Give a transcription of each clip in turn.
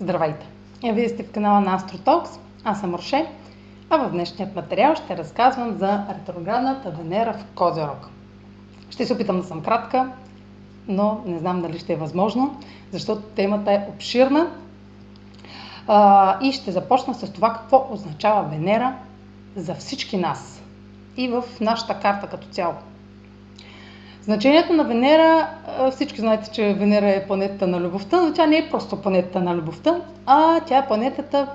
Здравейте! Е, вие сте в канала на AstroTalks. Аз съм Роше, а в днешният материал ще разказвам за ретроградната Венера в Козерог. Ще се опитам да съм кратка, но не знам дали ще е възможно, защото темата е обширна. А, и ще започна с това какво означава Венера за всички нас и в нашата карта като цяло. Значението на Венера, всички знаете, че Венера е планетата на любовта, но тя не е просто планетата на любовта, а тя е планетата,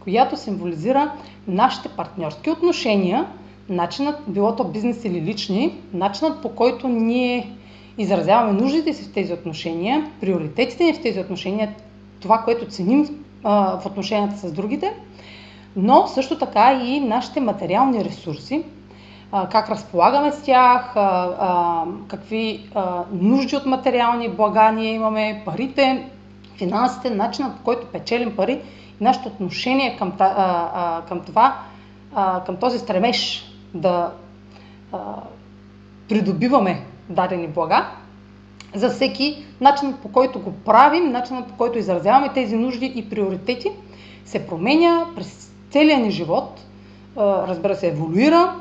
която символизира нашите партньорски отношения, начинът, било то бизнес или лични, начинът по който ние изразяваме нуждите си в тези отношения, приоритетите ни в тези отношения, това, което ценим в отношенията с другите, но също така и нашите материални ресурси, как разполагаме с тях, какви нужди от материални блага ние имаме, парите, финансите, начинът по който печелим пари и нашето отношение към, към това, към този стремеж да придобиваме дадени блага, за всеки начинът по който го правим, начинът по който изразяваме тези нужди и приоритети, се променя през целия ни живот, разбира се, еволюира,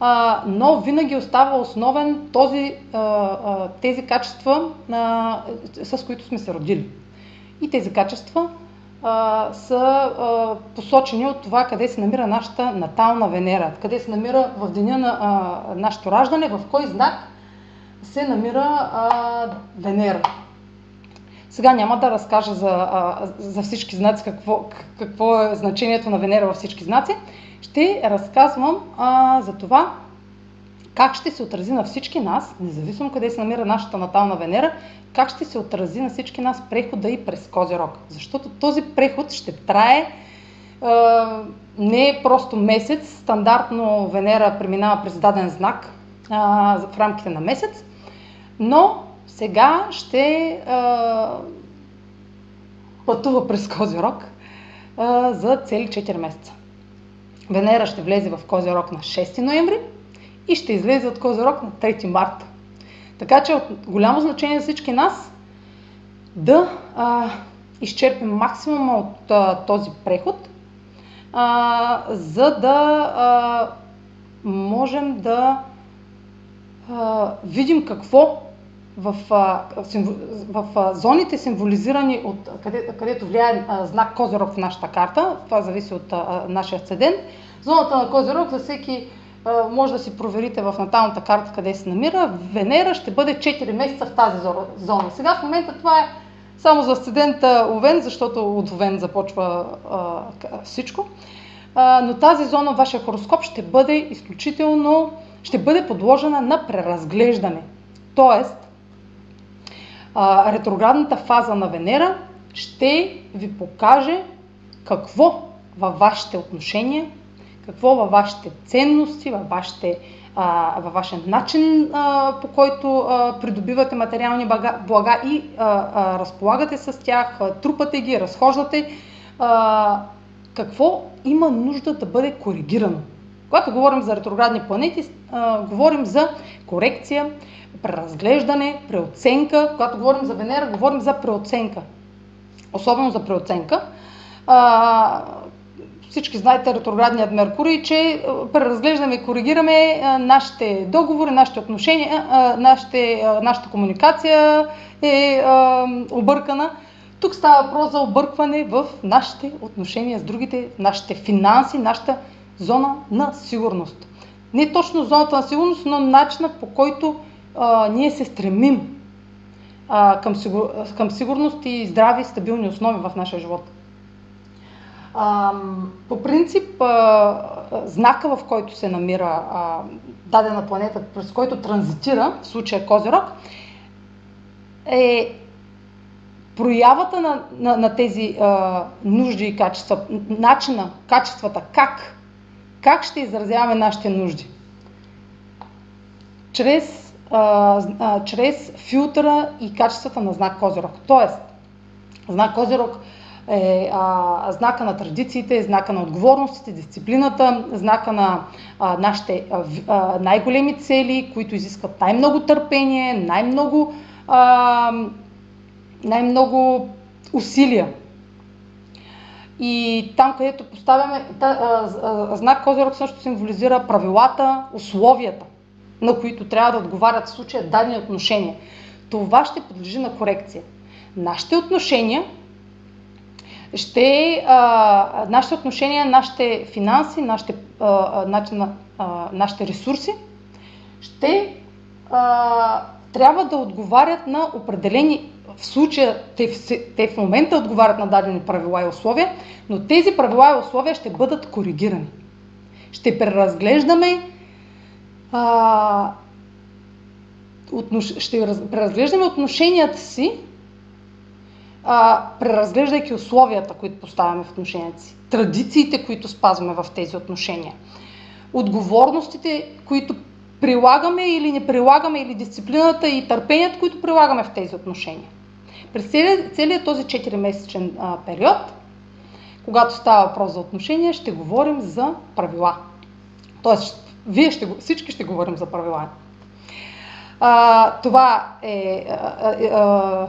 а, но винаги остава основен този, а, тези качества, а, с които сме се родили. И тези качества а, са а, посочени от това къде се намира нашата натална Венера, къде се намира в деня на а, нашето раждане, в кой знак се намира а, Венера. Сега няма да разкажа за, а, за всички знаци какво, какво е значението на Венера във всички знаци ще разказвам а, за това как ще се отрази на всички нас, независимо къде се намира нашата натална Венера, как ще се отрази на всички нас прехода и през Козирог. Защото този преход ще трае а, не просто месец, стандартно Венера преминава през даден знак а, в рамките на месец, но сега ще а, пътува през Козирог а, за цели 4 месеца. Венера ще влезе в Козирог на 6 ноември и ще излезе от Козирог на 3 марта. Така че от голямо значение за всички нас да а, изчерпим максимума от а, този преход, а, за да а, можем да а, видим какво в, в а, зоните символизирани от къде, където влияе знак Козирог в нашата карта, това зависи от а, нашия асцендент, зоната на Козирог за всеки а, може да си проверите в наталната карта къде се намира. Венера ще бъде 4 месеца в тази зона. Сега в момента това е само за асцендента Овен, защото от Овен започва а, всичко. А, но тази зона, вашия хороскоп, ще бъде изключително, ще бъде подложена на преразглеждане. Тоест, а, ретроградната фаза на Венера ще ви покаже какво във вашите отношения, какво във вашите ценности, във, вашите, а, във вашия начин, а, по който а, придобивате материални блага, блага и а, а, разполагате с тях, а, трупате ги, разхождате, а, какво има нужда да бъде коригирано. Когато говорим за ретроградни планети, а, говорим за корекция, преразглеждане, преоценка. Когато говорим за Венера, говорим за преоценка. Особено за преоценка. А, всички знаете ретроградният Меркурий, че преразглеждаме и коригираме нашите договори, нашите отношения, нашите, нашата комуникация е объркана. Тук става въпрос за объркване в нашите отношения с другите, нашите финанси, нашата зона на сигурност. Не точно зоната на сигурност, но начинът по който а, ние се стремим а, към, сигур, към сигурност и здрави, стабилни основи в нашия живот. А, по принцип, а, знака, в който се намира а, дадена планета, през който транзитира, в случая Козирог, е проявата на, на, на тези а, нужди и качества, начина, качествата, как, как ще изразяваме нашите нужди. Чрез а, а, чрез филтъра и качествата на знак Козирог. Тоест, знак Козирог е а, знака на традициите, знака на отговорностите, дисциплината, знака на а, нашите а, най-големи цели, които изискват най-много търпение, най-много а, най-много усилия. И там, където поставяме та, а, а, знак Козирог също символизира правилата, условията, на които трябва да отговарят в случая дадени отношения. Това ще подлежи на корекция. Нашите отношения ще, а, нашите отношения, нашите финанси, нашите, а, начин, а, нашите ресурси ще а, трябва да отговарят на определени, в случая те, те в момента отговарят на дадени правила и условия, но тези правила и условия ще бъдат коригирани. Ще преразглеждаме а, отнош... ще раз... преразглеждаме отношенията си, а, преразглеждайки условията, които поставяме в отношенията си, традициите, които спазваме в тези отношения, отговорностите, които прилагаме или не прилагаме, или дисциплината и търпението, които прилагаме в тези отношения. През целият, целият този 4-месечен а, период, когато става въпрос за отношения, ще говорим за правила. Тоест, вие ще, всички ще говорим за правила. А, това е а, а,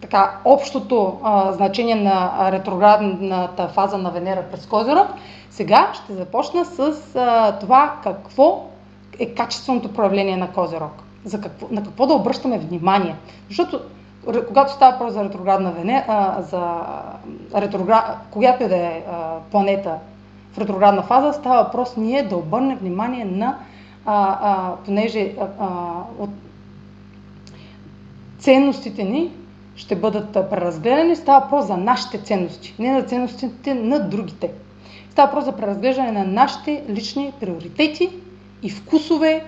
така, общото а, значение на ретроградната фаза на Венера през Козирог. Сега ще започна с а, това какво е качественото проявление на Козирог. За какво, на какво да обръщаме внимание. Защото когато става въпрос за ретроградна Венера, за ретроград, когато и да е а, планета в ретроградна фаза, става въпрос ние да обърнем внимание на, а, а, понеже а, а, от ценностите ни ще бъдат преразгледани, става въпрос за нашите ценности, не на ценностите на другите. Става въпрос за преразглеждане на нашите лични приоритети и вкусове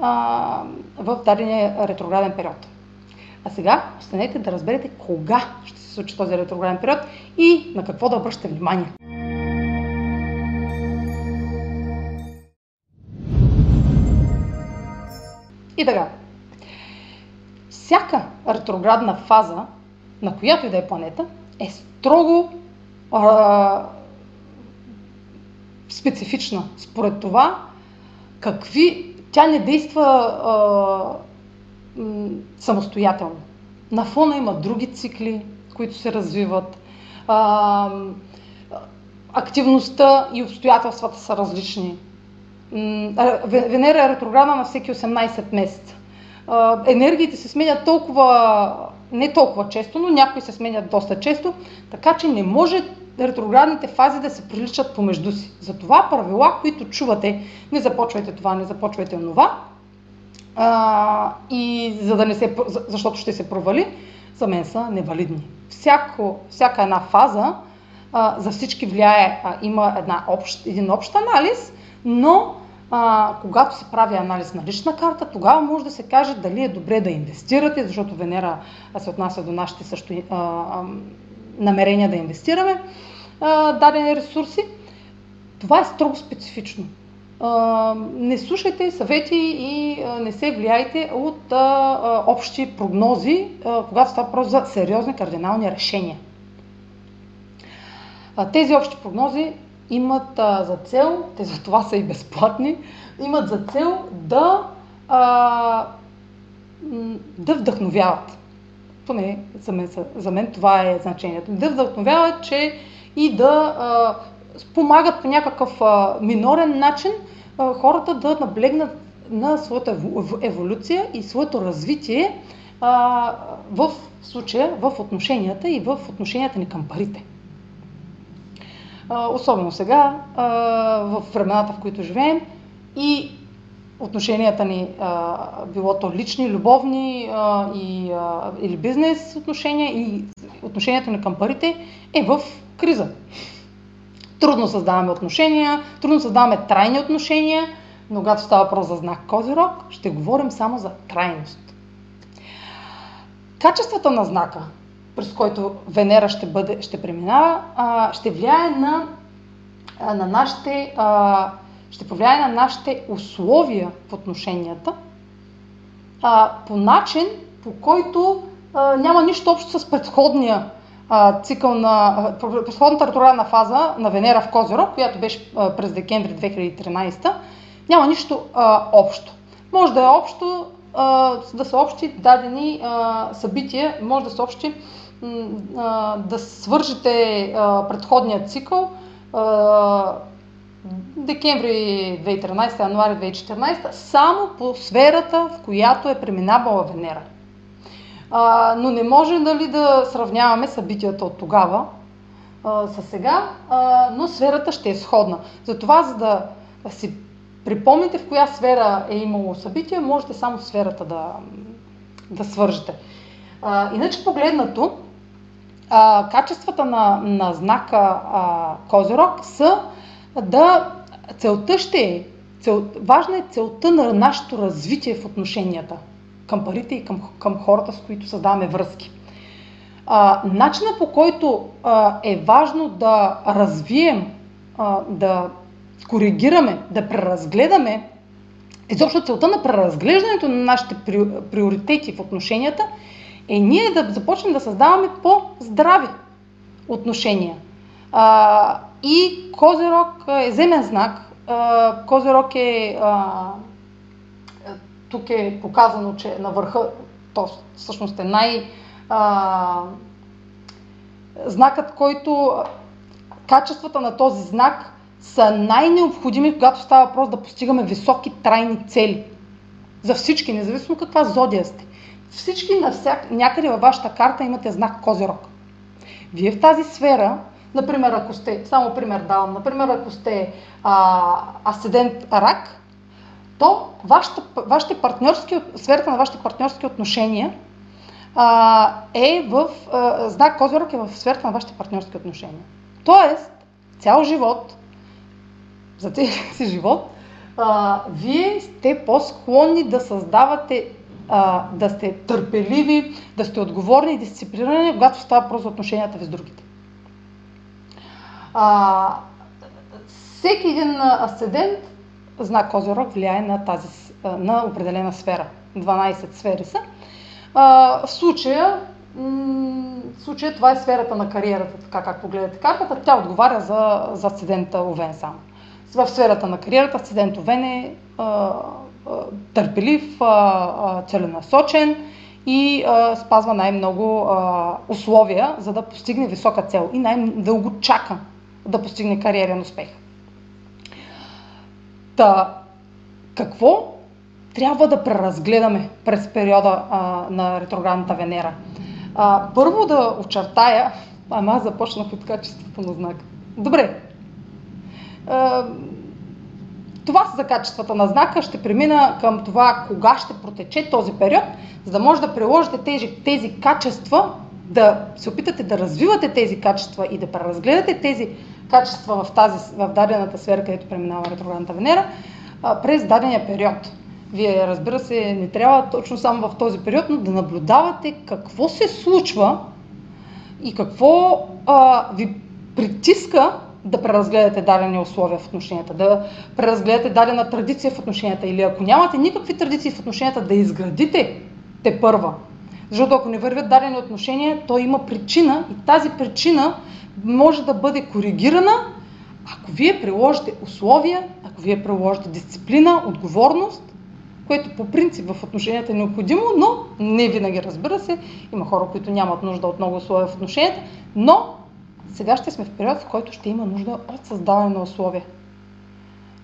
а, в дадения ретрограден период. А сега останете да разберете кога ще се случи този ретрограден период и на какво да обръщате внимание. И така, всяка ретроградна фаза, на която и да е планета, е строго а, специфична. Според това, какви... Тя не действа а, самостоятелно. На фона има други цикли, които се развиват. А, активността и обстоятелствата са различни. Венера е ретроградна на всеки 18 месеца. Енергиите се сменят толкова, не толкова често, но някои се сменят доста често, така че не може ретроградните фази да се приличат помежду си. Затова правила, които чувате, не започвайте това, не започвайте това, а, и за да не се, защото ще се провали, за мен са невалидни. Всяко, всяка една фаза а, за всички влияе, а, има една общ, един общ анализ, но а, когато се прави анализ на лична карта, тогава може да се каже дали е добре да инвестирате, защото Венера се отнася до нашите също а, а, намерения да инвестираме а, дадени ресурси. Това е строго специфично. Не слушайте съвети и не се влияйте от общи прогнози, когато става въпрос за сериозни кардинални решения. Тези общи прогнози имат за цел, те за това са и безплатни, имат за цел да, да вдъхновяват. Поне за мен, за мен това е значението. Да вдъхновяват, че и да а, помагат по някакъв минорен начин хората да наблегнат на своята еволюция и своето развитие в случая в отношенията и в отношенията ни към парите особено сега, в времената, в които живеем и отношенията ни, било то лични, любовни и, или бизнес отношения и отношението ни към парите е в криза. Трудно създаваме отношения, трудно създаваме трайни отношения, но когато става въпрос за знак Козирог, ще говорим само за трайност. Качествата на знака през който Венера ще, бъде, ще преминава, ще влияе на, на нашите, ще повлияе на нашите условия в отношенията по начин, по който няма нищо общо с предходния а, цикъл на предходната ретроградна фаза на Венера в Козирог, която беше през декември 2013, няма нищо а, общо. Може да е общо а, да съобщи дадени а, събития, може да съобщи а, да свържете а, предходния цикъл а, декември 2013, януари 2014, само по сферата, в която е преминавала Венера. А, но не може нали, да сравняваме събитията от тогава а, с сега, а, но сферата ще е сходна. Затова, за да си припомните в коя сфера е имало събитие, можете само сферата да, да свържете. А, иначе погледнато, а, качествата на, на знака а, Козирог са да целта ще е, цел, важна е целта на нашето развитие в отношенията към парите и към, към хората, с които създаваме връзки. А, начина по който а, е важно да развием, а, да коригираме, да преразгледаме, изобщо целта на преразглеждането на нашите приоритети в отношенията е ние да започнем да създаваме по-здрави отношения. А, и Козерог е земен знак. А, Козерог е а, тук е показано, че на върха, то всъщност е най- а, знакът, който качествата на този знак са най-необходими, когато става въпрос да постигаме високи трайни цели. За всички, независимо каква зодия сте. Всички навсяк, някъде във вашата карта имате знак Козирог. Вие в тази сфера, например, ако сте, само пример давам, например, ако сте а, асцендент рак, то вашата, вашите партньорски, сферата на вашите партньорски отношения а, е в, а, знак Козирог е в сферата на вашите партньорски отношения. Тоест, цял живот, за целия си живот, а, вие сте по-склонни да създавате, а, да сте търпеливи, да сте отговорни и дисциплинирани, когато става въпрос за отношенията ви с другите. А, всеки един асцендент знак Козирог влияе на, тази, на определена сфера. 12 сфери са. в случая, в случая това е сферата на кариерата, така както гледате картата. Тя отговаря за, за асцендента Овен само. В сферата на кариерата асцендент Овен е а, а, търпелив, а, а, целенасочен и а, спазва най-много а, условия, за да постигне висока цел и най-дълго чака да постигне кариерен успех. Та, какво трябва да преразгледаме през периода а, на ретроградната Венера? А, първо да очертая, ама аз започнах от качеството на знака. Добре. А, това са за качествата на знака. Ще премина към това кога ще протече този период, за да може да приложите тези, тези качества, да се опитате да развивате тези качества и да преразгледате тези качества в, тази, в дадената сфера, където преминава ретроградната Венера, през дадения период. Вие, разбира се, не трябва точно само в този период, но да наблюдавате какво се случва и какво а, ви притиска да преразгледате дадени условия в отношенията, да преразгледате дадена традиция в отношенията или ако нямате никакви традиции в отношенията, да изградите те първа. Защото ако не вървят дадени отношения, то има причина и тази причина може да бъде коригирана, ако вие приложите условия, ако вие приложите дисциплина, отговорност, което по принцип в отношенията е необходимо, но не винаги, разбира се. Има хора, които нямат нужда от много условия в отношенията, но сега ще сме в период, в който ще има нужда от създаване на условия.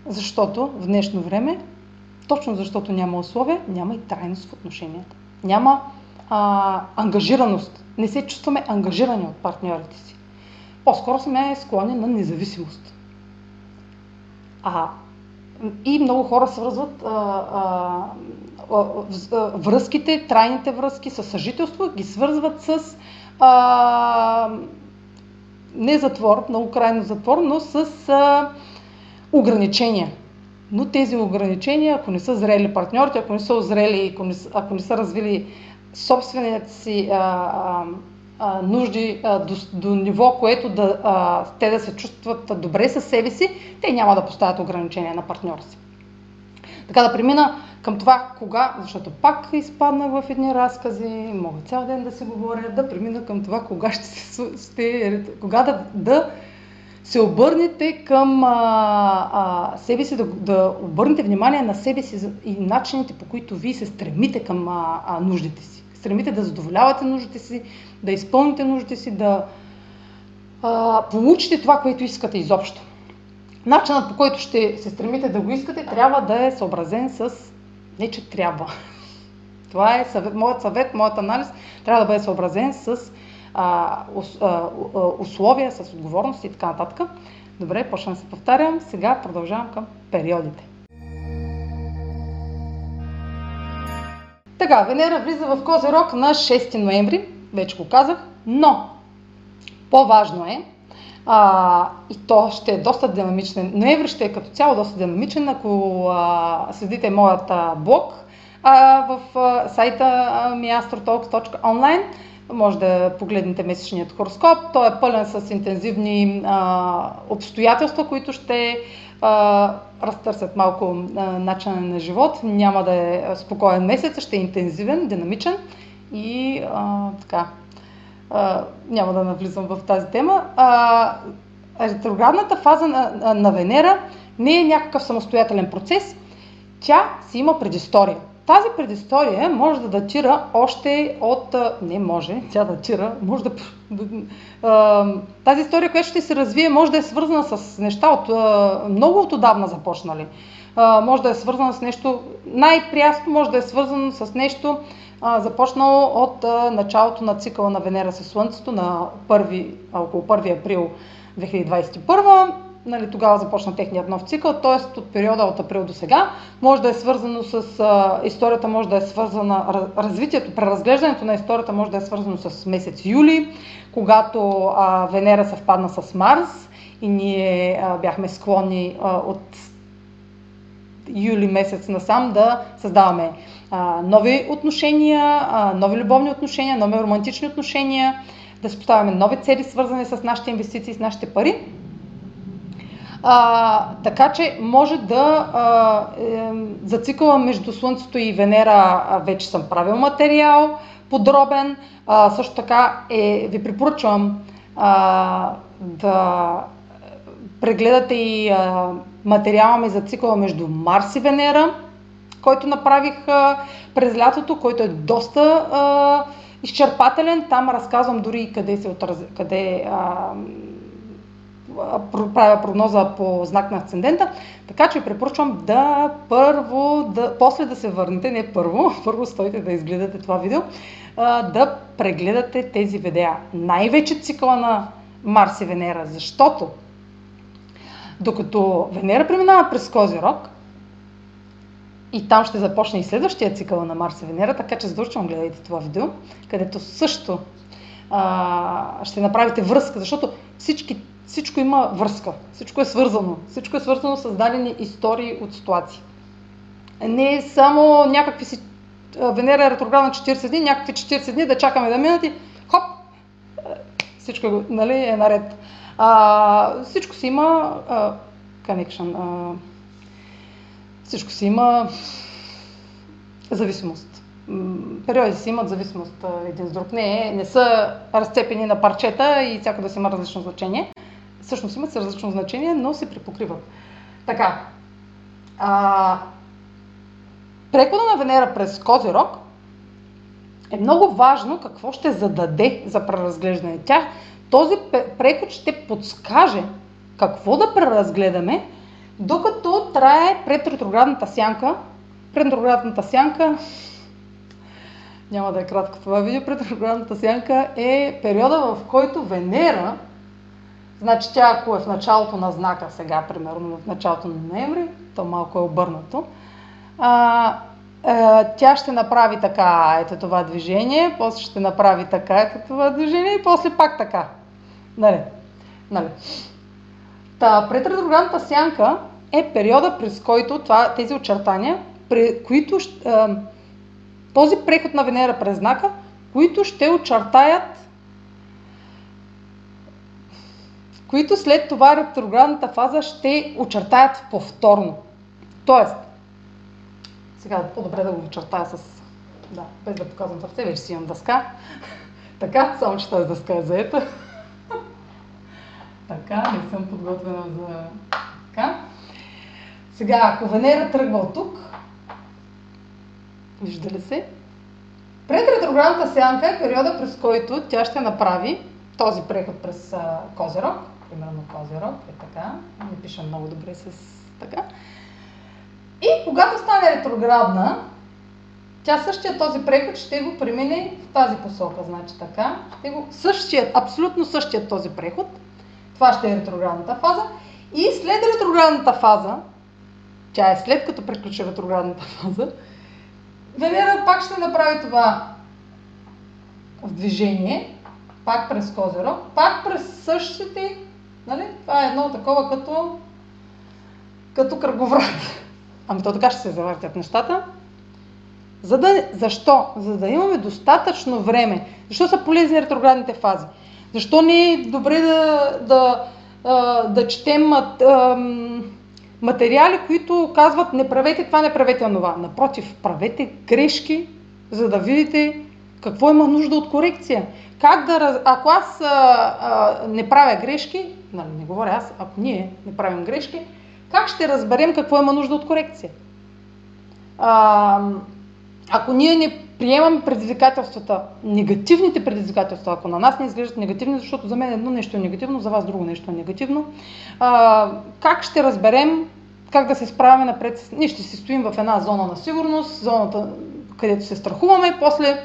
Защото в днешно време, точно защото няма условия, няма и трайност в отношенията. Няма а, ангажираност. Не се чувстваме ангажирани от партньорите си. По-скоро сме склонни на независимост. А, и много хора свързват а, а, а, връзките, трайните връзки с съжителство, ги свързват с а, не затвор, много крайно затвор, но с а, ограничения. Но тези ограничения, ако не са зрели партньорите, ако не са озрели, ако не, ако не са развили собствените си а, а, а, нужди а, до, до ниво, което да, а, те да се чувстват добре със себе си, те няма да поставят ограничения на партньора си. Така да премина към това кога, защото пак изпаднах в едни разкази, мога цял ден да си говоря, да премина към това кога ще, се, ще кога да, да се обърнете към а, а, себе си, да, да обърнете внимание на себе си и начините по които вие се стремите към а, а, нуждите си. Стремите да задоволявате нуждите си, да изпълните нуждите си, да а, получите това, което искате изобщо. Начинът по който ще се стремите да го искате, трябва да е съобразен с... Не, че трябва. Това е съвет, моят съвет, моят анализ трябва да бъде съобразен с а, ус, а, условия, с отговорности и така нататък. Добре, почвам да се повтарям. Сега продължавам към периодите. Така, Венера влиза в Козерог на 6 ноември, вече го казах, но по-важно е, а, и то ще е доста динамичен. Ноември ще е като цяло доста динамичен, ако а, следите моят блог а, в а, сайта miastrotalks.online. Може да погледнете месечният хороскоп. Той е пълен с интензивни а, обстоятелства, които ще разтърсят малко а, начина на живот. Няма да е спокоен месец, ще е интензивен, динамичен и а, така. А, няма да навлизам в тази тема. А, ретроградната фаза на, на Венера не е някакъв самостоятелен процес. Тя си има предистория. Тази предистория може да датира още от... Не може, тя датира, може да... Тази история, която ще се развие, може да е свързана с неща от много от отдавна започнали. Може да е свързана с нещо най-прясно, може да е свързано с нещо започнало от началото на цикъла на Венера със Слънцето на 1, около 1 април 2021 нали, тогава започна техният нов цикъл, т.е. от периода от април до сега. Може да е свързано с а, историята, може да е свързана, развитието, преразглеждането на историята може да е свързано с месец юли, когато а, Венера съвпадна с Марс и ние а, бяхме склонни а, от юли месец насам да създаваме а, нови отношения, а, нови любовни отношения, нови романтични отношения, да си поставяме нови цели, свързани с нашите инвестиции, с нашите пари. А, така че може да а, е, за цикъла между Слънцето и Венера вече съм правил материал подробен. А, също така е, ви препоръчвам а, да прегледате и материала ми за цикъла между Марс и Венера, който направих а, през лятото, който е доста а, изчерпателен. Там разказвам дори къде се отраз... къде а, правя прогноза по знак на асцендента, така че препоръчвам да първо, да, после да се върнете, не първо, първо стойте да изгледате това видео, да прегледате тези видеа. Най-вече цикъла на Марс и Венера, защото докато Венера преминава през Козирог, и там ще започне и следващия цикъл на Марс и Венера, така че задължително гледайте това видео, където също а, ще направите връзка, защото всички всичко има връзка, всичко е свързано. Всичко е свързано с дадени истории от ситуации. Не е само някакви си Венера е ретроградна 40 дни, някакви 40 дни да чакаме да минат и хоп, всичко нали, е наред. А, всичко си има а, connection. А, всичко си има зависимост. Периоди си имат зависимост един с друг. Не, не са разцепени на парчета и всяко да си има различно значение всъщност имат различно значение, но се припокриват. Така, а, прехода на Венера през Козирог е много важно какво ще зададе за преразглеждане. Тя, този преход ще подскаже какво да преразгледаме, докато трае пред ретроградната сянка. Пред ретроградната сянка няма да е кратко това видео, пред ретроградната сянка е периода, в който Венера Значи тя ако е в началото на знака сега, примерно в началото на ноември, то малко е обърнато, а, а, тя ще направи така, ето това движение, после ще направи така, ето това движение и после пак така. Нали? нали? Та, пред сянка е периода, през който това, тези очертания, при които а, този преход на Венера през знака, които ще очертаят които след това ретроградната фаза ще очертаят повторно. Тоест, сега по-добре да го очертая с... Да, без да показвам сърце, вече си имам дъска. така, само че тази дъска е заета. така. не съм подготвена за така. Сега, ако Венера тръгва от тук, вижда ли се? Пред ретроградната сянка е периода, през който тя ще направи този преход през Козерог, примерно Козерог е така, не пиша много добре с така. И когато стане ретроградна, тя същия този преход ще го премине в тази посока, значи така. Ще го, същият, абсолютно същият този преход. Това ще е ретроградната фаза. И след ретроградната фаза, тя е след като приключи ретроградната фаза, Венера пак ще направи това в движение, пак през Козерог, пак през същите, нали? Това е едно такова като, като кръговрат. Ами то така ще се завъртят нещата. За да, защо? За да имаме достатъчно време. Защо са полезни ретроградните фази? Защо не е добре да, да, да, да четем материали, които казват не правете това, не правете това. Напротив, правете грешки, за да видите какво има нужда от корекция. Как да, ако аз а, а, не правя грешки, нали, не говоря аз, ако ние не правим грешки, как ще разберем какво има нужда от корекция? А, ако ние не приемаме предизвикателствата, негативните предизвикателства, ако на нас не изглеждат негативни, защото за мен едно нещо е негативно, за вас друго нещо е негативно, а, как ще разберем как да се справяме напред? Ние ще си стоим в една зона на сигурност, зоната, където се страхуваме после,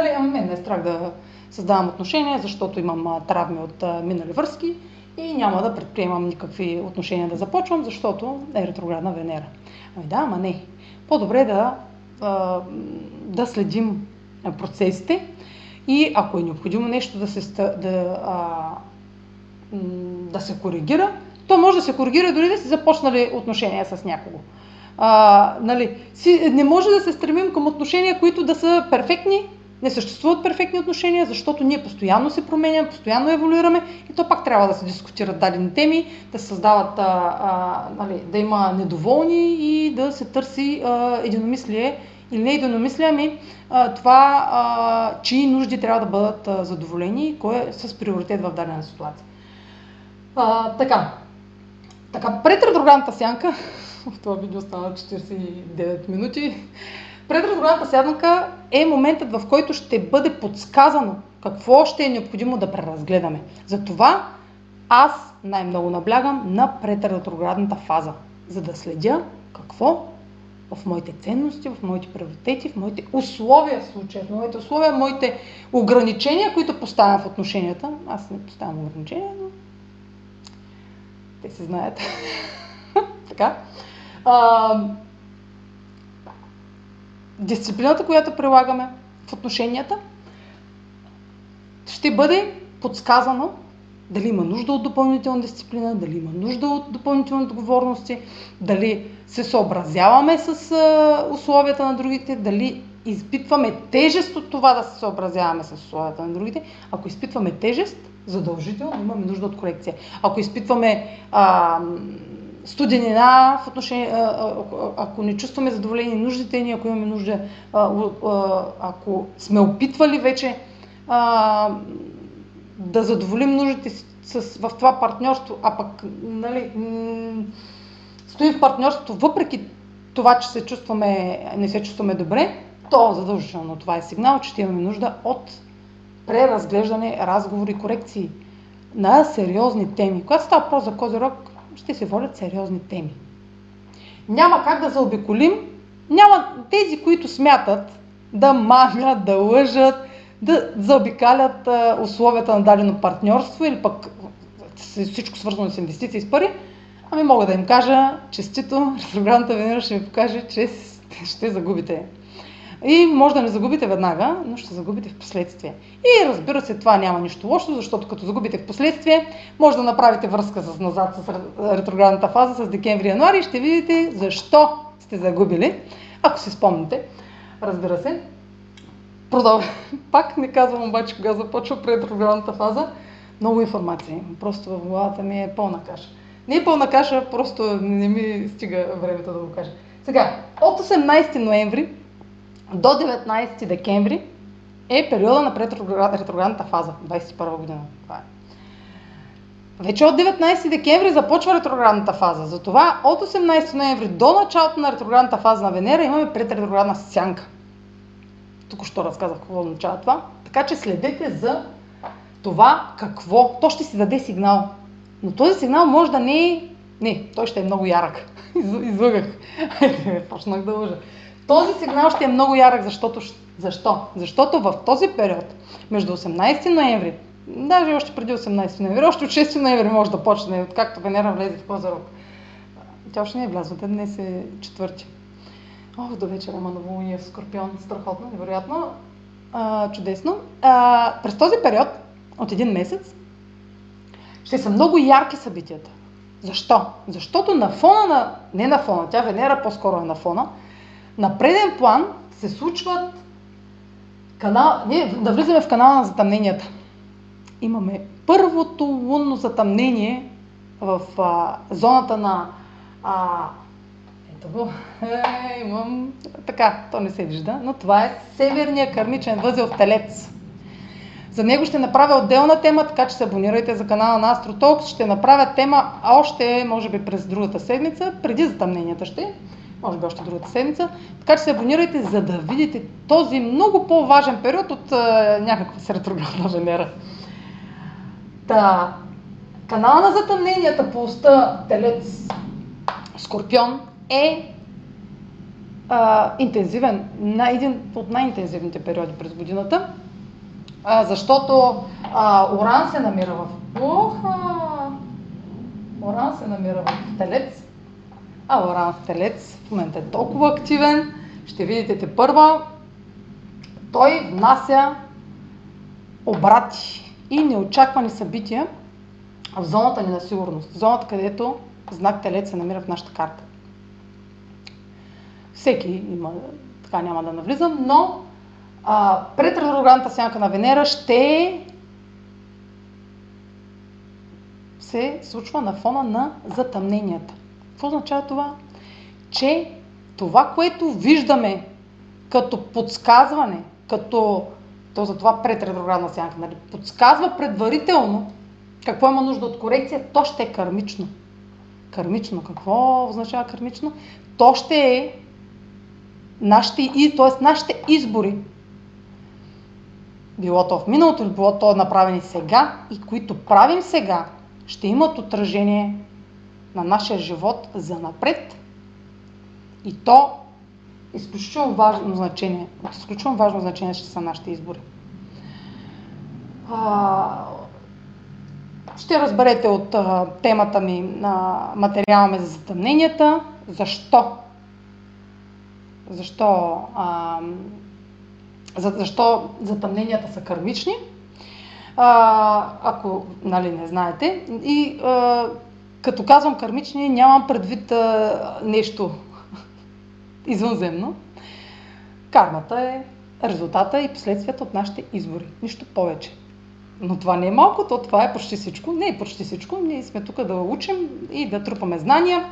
нали, ами мен не е страх да създавам отношения, защото имам травми от минали връзки и няма да предприемам никакви отношения да започвам, защото е ретроградна Венера. Ами да, ама не. По-добре да да следим процесите и ако е необходимо нещо да се, да, да се коригира, то може да се коригира дори да си започнали отношения с някого. А, нали, си, не може да се стремим към отношения, които да са перфектни, не съществуват перфектни отношения, защото ние постоянно се променяме, постоянно еволюираме и то пак трябва да се дискутират дадени теми, да се създават, а, а, нали, да има недоволни и да се търси а, единомислие или не единомислие, ами а, това, а, чии нужди трябва да бъдат а, задоволени и кой е с приоритет в дадена ситуация. А, така, така, пред ретроградната сянка, това видео стана 49 минути, пред ретроградната сянка е моментът, в който ще бъде подсказано какво ще е необходимо да преразгледаме. Затова аз най-много наблягам на предретроградната фаза, за да следя какво в моите ценности, в моите приоритети, в моите условия в случая, в моите условия, моите ограничения, които поставям в отношенията. Аз не поставям ограничения, но те се знаят. така. Дисциплината, която прилагаме в отношенията, ще бъде подсказано дали има нужда от допълнителна дисциплина, дали има нужда от допълнителни отговорности, дали се съобразяваме с условията на другите, дали изпитваме тежест от това да се съобразяваме с условията на другите. Ако изпитваме тежест, задължително имаме нужда от корекция. Ако изпитваме а, студенина в отношение, ако не чувстваме задоволение нуждите ни, ако имаме нужда, ако сме опитвали вече да задоволим нуждите с, в това партньорство, а пък нали, стоим в партньорството, въпреки това, че се чувстваме, не се чувстваме добре, то задължително това е сигнал, че ще имаме нужда от преразглеждане, разговори, корекции на сериозни теми. Когато става въпрос за Козирог, ще се водят сериозни теми. Няма как да заобиколим, няма тези, които смятат да мамят, да лъжат, да заобикалят условията на дадено партньорство или пък всичко свързано с инвестиции с пари, ами мога да им кажа честито, ретроградната Венера ще ви покаже, че ще загубите. И може да не загубите веднага, но ще загубите в последствие. И разбира се, това няма нищо лошо, защото като загубите в последствие, може да направите връзка с назад с ретроградната фаза с декември-януари и ще видите защо сте загубили, ако си спомните. Разбира се, Продължавам. Пак не казвам обаче кога започва предпрограмната фаза. Много информация. Просто в главата ми е пълна каша. Не е пълна каша, просто не ми стига времето да го кажа. Сега, от 18 ноември до 19 декември е периода на ретроградната фаза, 21 година. Това е. вече от 19 декември започва ретроградната фаза. Затова от 18 ноември до началото на ретроградната фаза на Венера имаме предретроградна сянка. Тук що разказах какво означава това. Така че следете за това какво. То ще си даде сигнал. Но този сигнал може да не е... Не, той ще е много ярък. Излъгах. Почнах да лъжа. Този сигнал ще е много ярък, защото... Защо? Защото в този период, между 18 ноември, даже още преди 18 ноември, още от 6 ноември може да почне, откакто Венера влезе в Козарок. Тя още не е влязла, днес е четвърти. Ох, до вечера има новолуние в Скорпион. Страхотно, невероятно. А, чудесно. А, през този период, от един месец, ще са много ярки събитията. Защо? Защото на фона на... Не на фона, тя Венера по-скоро е на фона. На преден план се случват канал... Ние да влизаме в канала на затъмненията. Имаме първото лунно затъмнение в а, зоната на а, ето го. Е, имам... Така, то не се вижда, но това е северния кармичен възел в Телец. За него ще направя отделна тема, така че се абонирайте за канала на AstroTalks. Ще направя тема още, може би през другата седмица, преди затъмненията ще, може би още другата седмица. Така че се абонирайте, за да видите този много по-важен период от а, някаква си ретроградна Венера. Та, канала на затъмненията по уста Телец Скорпион е а, интензивен, на един от най-интензивните периоди през годината, а, защото а, Оран се намира в Оха! Оран се намира в Телец, а Оран в Телец в момента е толкова активен, ще видите те първа, той внася обрати и неочаквани събития в зоната ни на сигурност, зоната където знак Телец се намира в нашата карта. Всеки има, така няма да навлизам, но а, пред ретроградната сянка на Венера ще се случва на фона на затъмненията. Какво означава това? Че това, което виждаме като подсказване, като то за това пред ретроградна сянка, нали, подсказва предварително какво има нужда от корекция, то ще е кармично. Кармично. Какво означава кармично? То ще е нашите, т.е. нашите избори, било то в миналото или било то направени сега и които правим сега, ще имат отражение на нашия живот за напред и то изключително важно значение, изключително важно значение ще са нашите избори. Ще разберете от темата ми на материала за затъмненията, защо защо, а, за, защо затъмненията са кърмични, а, ако нали, не знаете. И а, като казвам кърмични, нямам предвид а, нещо извънземно. Кармата е резултата и последствията от нашите избори. Нищо повече. Но това не е малко, то това е почти всичко. Не е почти всичко. Ние сме тук да учим и да трупаме знания,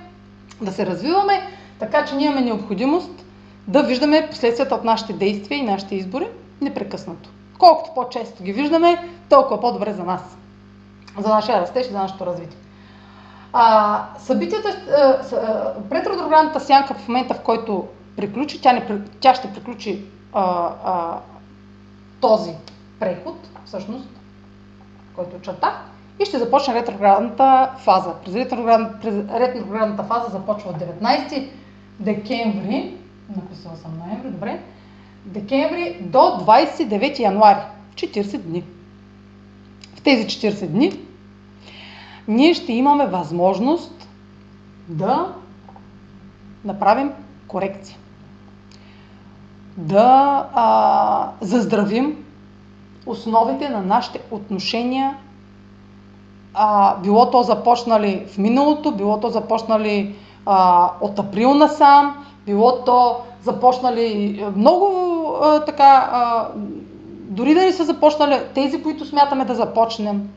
да се развиваме, така че ние имаме необходимост да виждаме последствията от нашите действия и нашите избори непрекъснато. Колкото по-често ги виждаме, толкова по-добре за нас. За нашия растеж и за нашето развитие. А, събитията, пред ретроградната сянка в момента, в който приключи, тя, не, тя ще приключи а, а, този преход, всъщност, който очертах, и ще започне ретроградната фаза. През ретроградната, през ретроградната фаза започва от 19 декември написала съм ноември, добре, декември до 29 януари, 40 дни. В тези 40 дни ние ще имаме възможност да направим корекция. Да а, заздравим основите на нашите отношения, а, било то започнали в миналото, било то започнали а, от април насам, било то започнали много а, така, а, дори да не са започнали тези, които смятаме да започнем,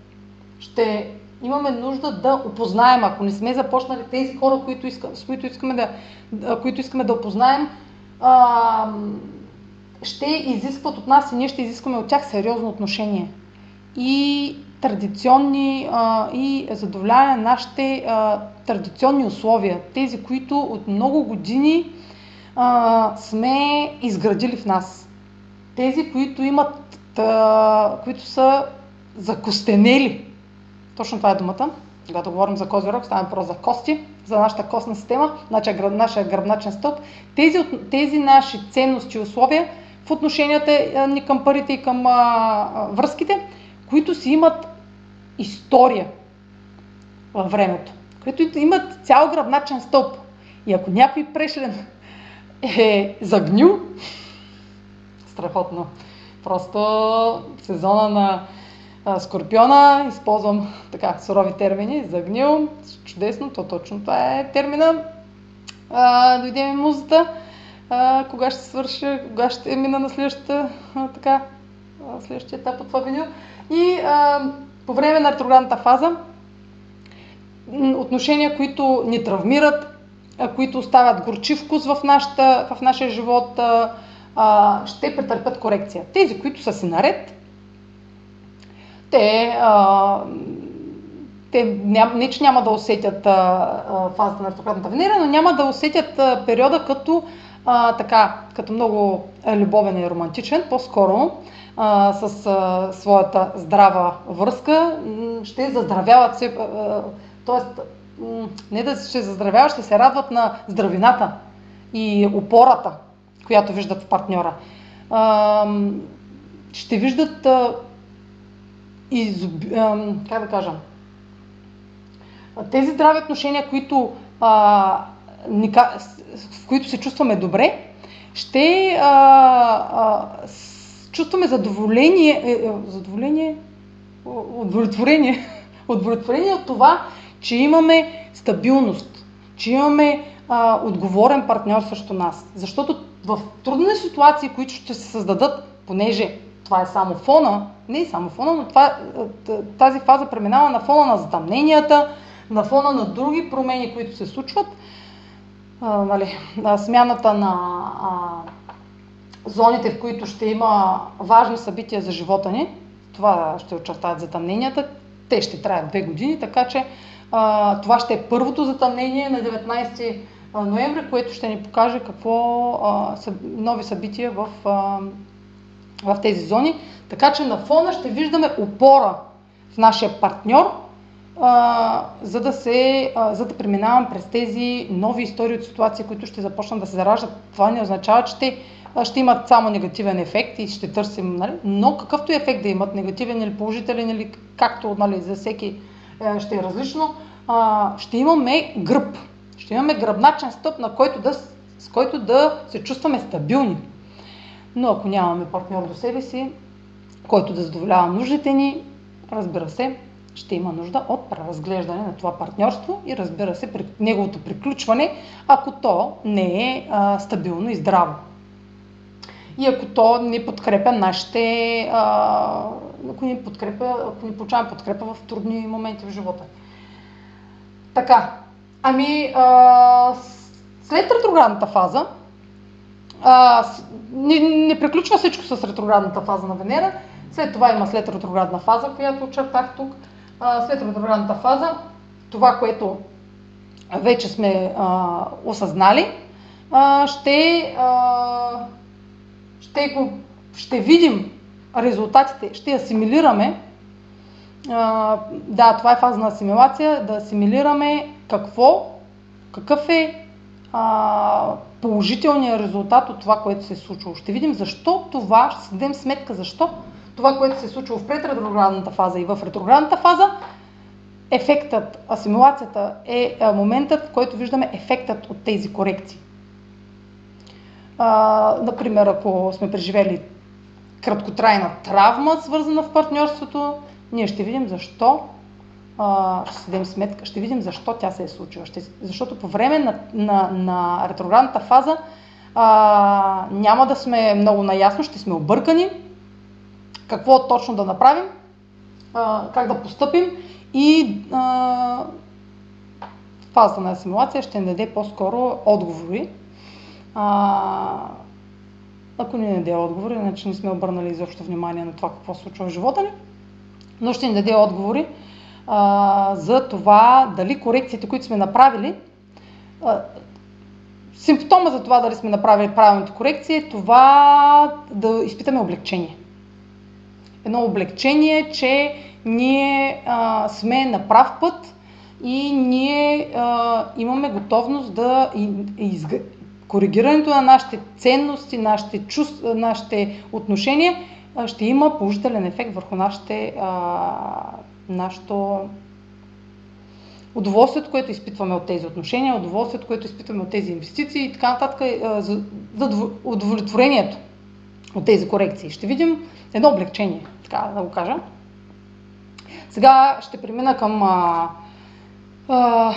ще имаме нужда да опознаем, ако не сме започнали тези хора, които иска, с които искаме да, които искаме да опознаем, а, ще изискват от нас и ние ще изискваме от тях сериозно отношение. и традиционни а, и задоволяване на нашите а, традиционни условия, тези, които от много години а, сме изградили в нас. Тези, които имат, а, които са закостенели. Точно това е думата. Когато говорим за козирог, става въпрос за кости, за нашата костна система, гръб, нашия гръбначен стълб. Тези, тези наши ценности и условия в отношенията ни към парите и към а, връзките, които си имат история във времето, които имат цял гръбначен стълб. И ако някой прешлен е загнил, страхотно. Просто сезона на Скорпиона, използвам така сурови термини, загнил, чудесно, то точно това е термина. А, дойде ми музата, а, кога ще свърши, кога ще мина на следващата, а, така, а, следващия етап от това видео. И а, по време на ретроградната фаза, отношения, които ни травмират, които оставят горчив вкус в, нашата, в нашия живот, а, ще претърпят корекция. Тези, които са си наред, те, а, те ням, не, че няма да усетят а, а, фазата на ретроградната Венера, но няма да усетят а, периода като, а, така, като много любовен и романтичен, по-скоро а, с а, своята здрава връзка, ще заздравяват се, т.е. не да ще заздравяват, ще се радват на здравината и опората, която виждат в партньора. А, ще виждат изоб... как да кажа, тези здрави отношения, които, а, в които се чувстваме добре, ще а, а, чувстваме задоволение, е, е, задоволение, удовлетворение, удовлетворение от това, че имаме стабилност, че имаме а, отговорен партньор срещу нас. Защото в трудни ситуации, които ще се създадат, понеже това е само фона, не е само фона, но това, тази фаза преминава на фона на затъмненията, на фона на други промени, които се случват, а, нали, на смяната на а, зоните, в които ще има важни събития за живота ни. Това ще очертаят затъмненията. Те ще траят две години, така че а, това ще е първото затъмнение на 19 ноември, което ще ни покаже какво а, са нови събития в, а, в тези зони. Така че на фона ще виждаме опора в нашия партньор, а, за, да се, а, за да преминавам през тези нови истории от ситуации, които ще започнат да се зараждат. Това не означава, че те ще имат само негативен ефект и ще търсим, нали? но какъвто и ефект да имат, негативен или положителен, или както нали, за всеки е, ще е различно, а, ще имаме гръб, ще имаме гръбначен стъп, на който да, с който да се чувстваме стабилни. Но ако нямаме партньор до себе си, който да задоволява нуждите ни, разбира се, ще има нужда от преразглеждане на това партньорство и разбира се, при неговото приключване, ако то не е а, стабилно и здраво и ако то не подкрепя нашите, а, ако ни подкрепя, ако ни получаваме подкрепа в трудни моменти в живота. Така, ами а, след ретроградната фаза, а, не, не приключва всичко с ретроградната фаза на Венера, след това има след ретроградна фаза, която очертах тук. А, след ретроградната фаза, това, което вече сме а, осъзнали, а, ще а, ще, го, ще видим резултатите, ще асимилираме. А, да, това е фаза на асимилация, да асимилираме какво, какъв е а, положителният резултат от това, което се е случило. Ще видим защо това, ще си дадем сметка защо това, което се е случило в предретроградната фаза и в ретроградната фаза, ефектът, асимилацията е моментът, в който виждаме ефектът от тези корекции. А, например, ако сме преживели краткотрайна травма, свързана в партньорството, ние ще видим защо, ще си дадем сметка, ще видим защо тя се е случила. Ще, защото по време на, на, на ретроградната фаза а, няма да сме много наясно, ще сме объркани какво точно да направим, а, как да поступим и а, фазата на асимилация ще ни даде по-скоро отговори а, ако ни даде отговор, иначе не сме обърнали изобщо внимание на това какво се случва в живота ни, но ще ни даде отговори а, за това дали корекциите, които сме направили, а, симптома за това дали сме направили правилните корекции е това да изпитаме облегчение. Едно облегчение, че ние а, сме на прав път и ние а, имаме готовност да из, коригирането на нашите ценности, нашите, чувства, нашите отношения ще има положителен ефект върху нашите, а, нашето удоволствието, което изпитваме от тези отношения, удоволствието, което изпитваме от тези инвестиции и така нататък, за, за удовлетворението от тези корекции. Ще видим едно облегчение, така да го кажа. Сега ще премина към а, а,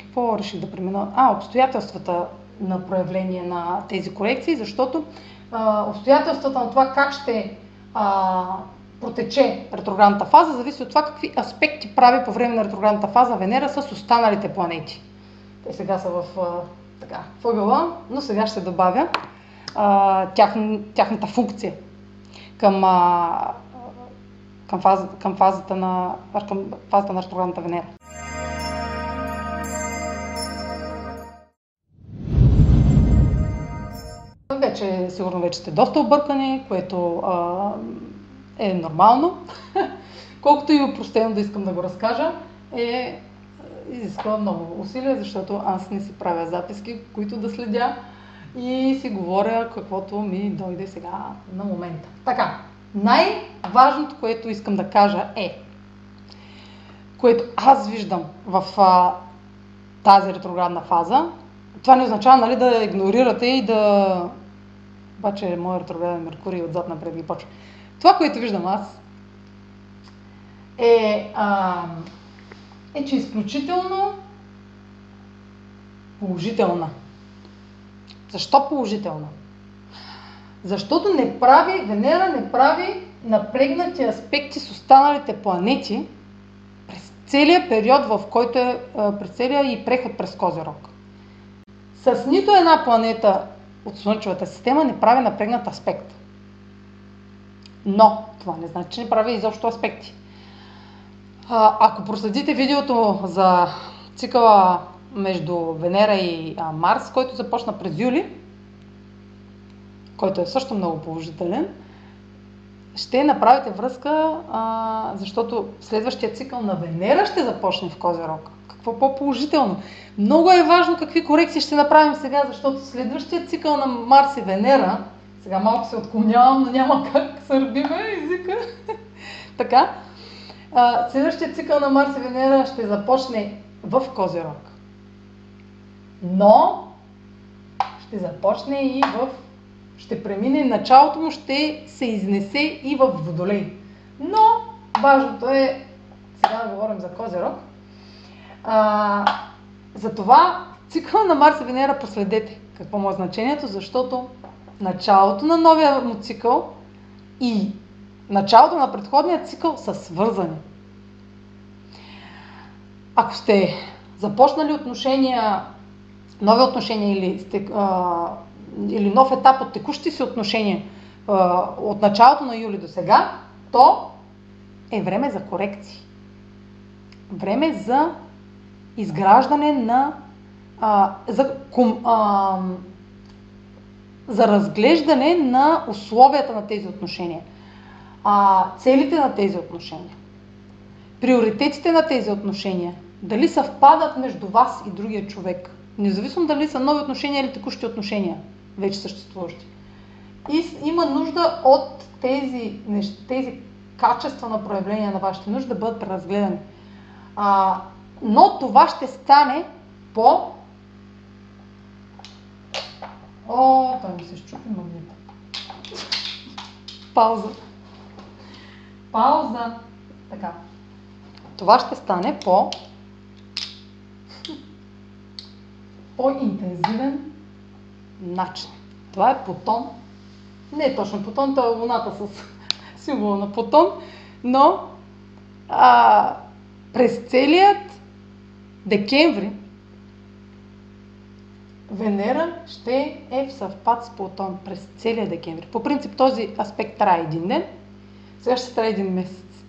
какво реших да премина? А, обстоятелствата на проявление на тези корекции, защото а, обстоятелствата на това как ще а, протече ретроградната фаза, зависи от това какви аспекти прави по време на ретроградната фаза Венера с останалите планети. Те сега са в а, така, въгъла, но сега ще добавя а, тях, тяхната функция към, а, към, фаза, към, фазата на, към фазата на ретроградната Венера. Вече, сигурно вече сте доста объркани, което а, е нормално. Колкото и упростено да искам да го разкажа, е изисква много усилия, защото аз не си правя записки, които да следя и си говоря каквото ми дойде сега на момента. Така, най-важното, което искам да кажа е, което аз виждам в а, тази ретроградна фаза, това не означава нали, да игнорирате и да обаче моят ретрограден Меркурий отзад напред ги почва. Това, което виждам аз, е, а, е че е изключително положителна. Защо положителна? Защото не прави, Венера не прави напрегнати аспекти с останалите планети през целия период, в който е през целия и преход през Козерог. С нито една планета от Слънчевата система не прави напрегнат аспект. Но това не значи, че не прави изобщо аспекти. А, ако проследите видеото за цикъла между Венера и а, Марс, който започна през юли, който е също много положителен, ще направите връзка, а, защото следващия цикъл на Венера ще започне в Козерог. Какво по-положително? Много е важно какви корекции ще направим сега, защото следващия цикъл на Марс и Венера, сега малко се отклонявам, но няма как сърбиме езика. така, следващия цикъл на Марс и Венера ще започне в Козерог. Но ще започне и в... Ще премине, началото му ще се изнесе и в Водолей. Но важното е, сега да говорим за Козерог, а, затова цикъл на Марс и Венера последете какво му е значението, защото началото на новия му цикъл и началото на предходния цикъл са свързани. Ако сте започнали отношения, нови отношения или, сте, а, или нов етап от текущи си отношения а, от началото на юли до сега, то е време за корекции. Време за изграждане на а, за, ком, а, за разглеждане на условията на тези отношения, а, целите на тези отношения, приоритетите на тези отношения, дали съвпадат между вас и другия човек, независимо дали са нови отношения или текущи отношения, вече съществуващи. И има нужда от тези, тези качества на проявление на вашите нужди да бъдат преразгледани. А, но това ще стане по... О, той ми се щупи магнита. Пауза. Пауза. Така. Това ще стане по по-интензивен начин. Това е потон. Не е точно потон, това е луната с символа на потон, но а, през целият декември Венера ще е в съвпад с Плутон през целия декември. По принцип този аспект трае един ден. Сега ще трябва един месец.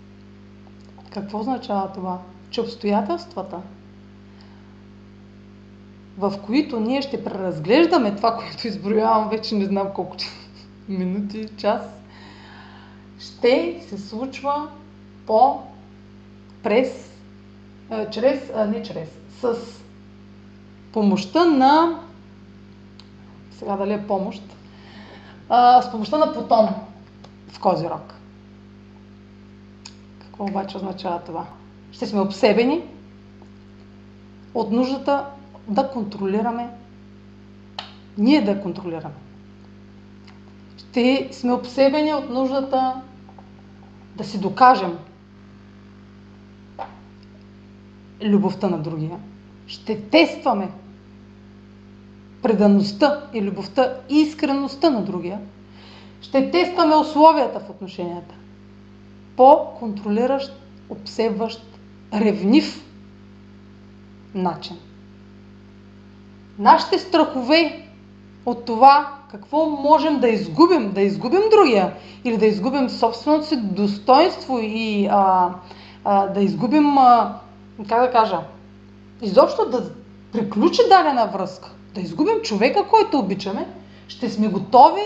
Какво означава това? Че обстоятелствата, в които ние ще преразглеждаме това, което изброявам вече не знам колко минути, час, ще се случва по през, чрез, не чрез, с помощта на, сега дали е помощ, а, с помощта на Плутон в Козирог. Какво обаче означава това? Ще сме обсебени от нуждата да контролираме, ние да контролираме. Ще сме обсебени от нуждата да си докажем любовта на другия. Ще тестваме предаността и любовта и искреността на другия. Ще тестваме условията в отношенията. По-контролиращ, обсебващ, ревнив начин. Нашите страхове от това какво можем да изгубим, да изгубим другия или да изгубим собственото си достоинство и а, а, да изгубим, а, как да кажа, изобщо да приключи дадена връзка, да изгубим човека, който обичаме, ще сме готови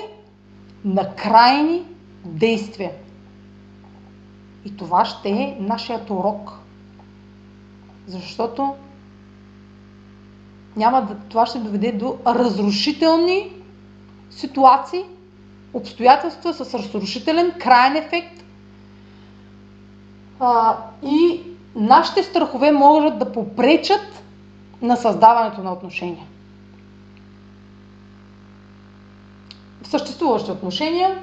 на крайни действия. И това ще е нашият урок. Защото няма да, това ще доведе до разрушителни ситуации, обстоятелства с разрушителен крайен ефект. А, и нашите страхове могат да попречат на създаването на отношения. В съществуващи отношения,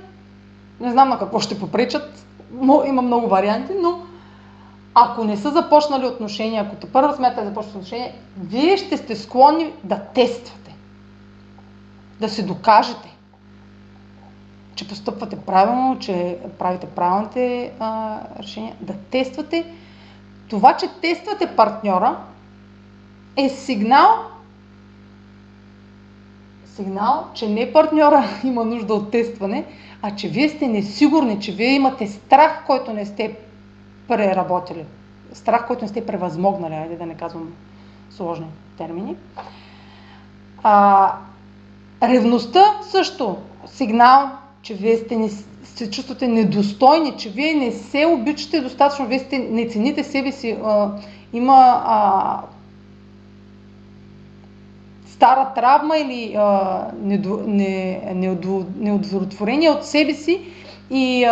не знам на какво ще попречат, има много варианти, но ако не са започнали отношения, ако те първа смята да започнат отношения, вие ще сте склонни да тествате. Да се докажете, че постъпвате правилно, че правите правилните а, решения. Да тествате. Това, че тествате партньора, е сигнал, сигнал, че не партньора има нужда от тестване, а че вие сте несигурни, че вие имате страх, който не сте преработили. Страх, който не сте превъзмогнали, айде да не казвам сложни термини. А, ревността също сигнал, че вие сте не, се чувствате недостойни, че вие не се обичате достатъчно, вие сте, не цените себе си. А, има а, стара травма или а, неудовлетворение от себе си и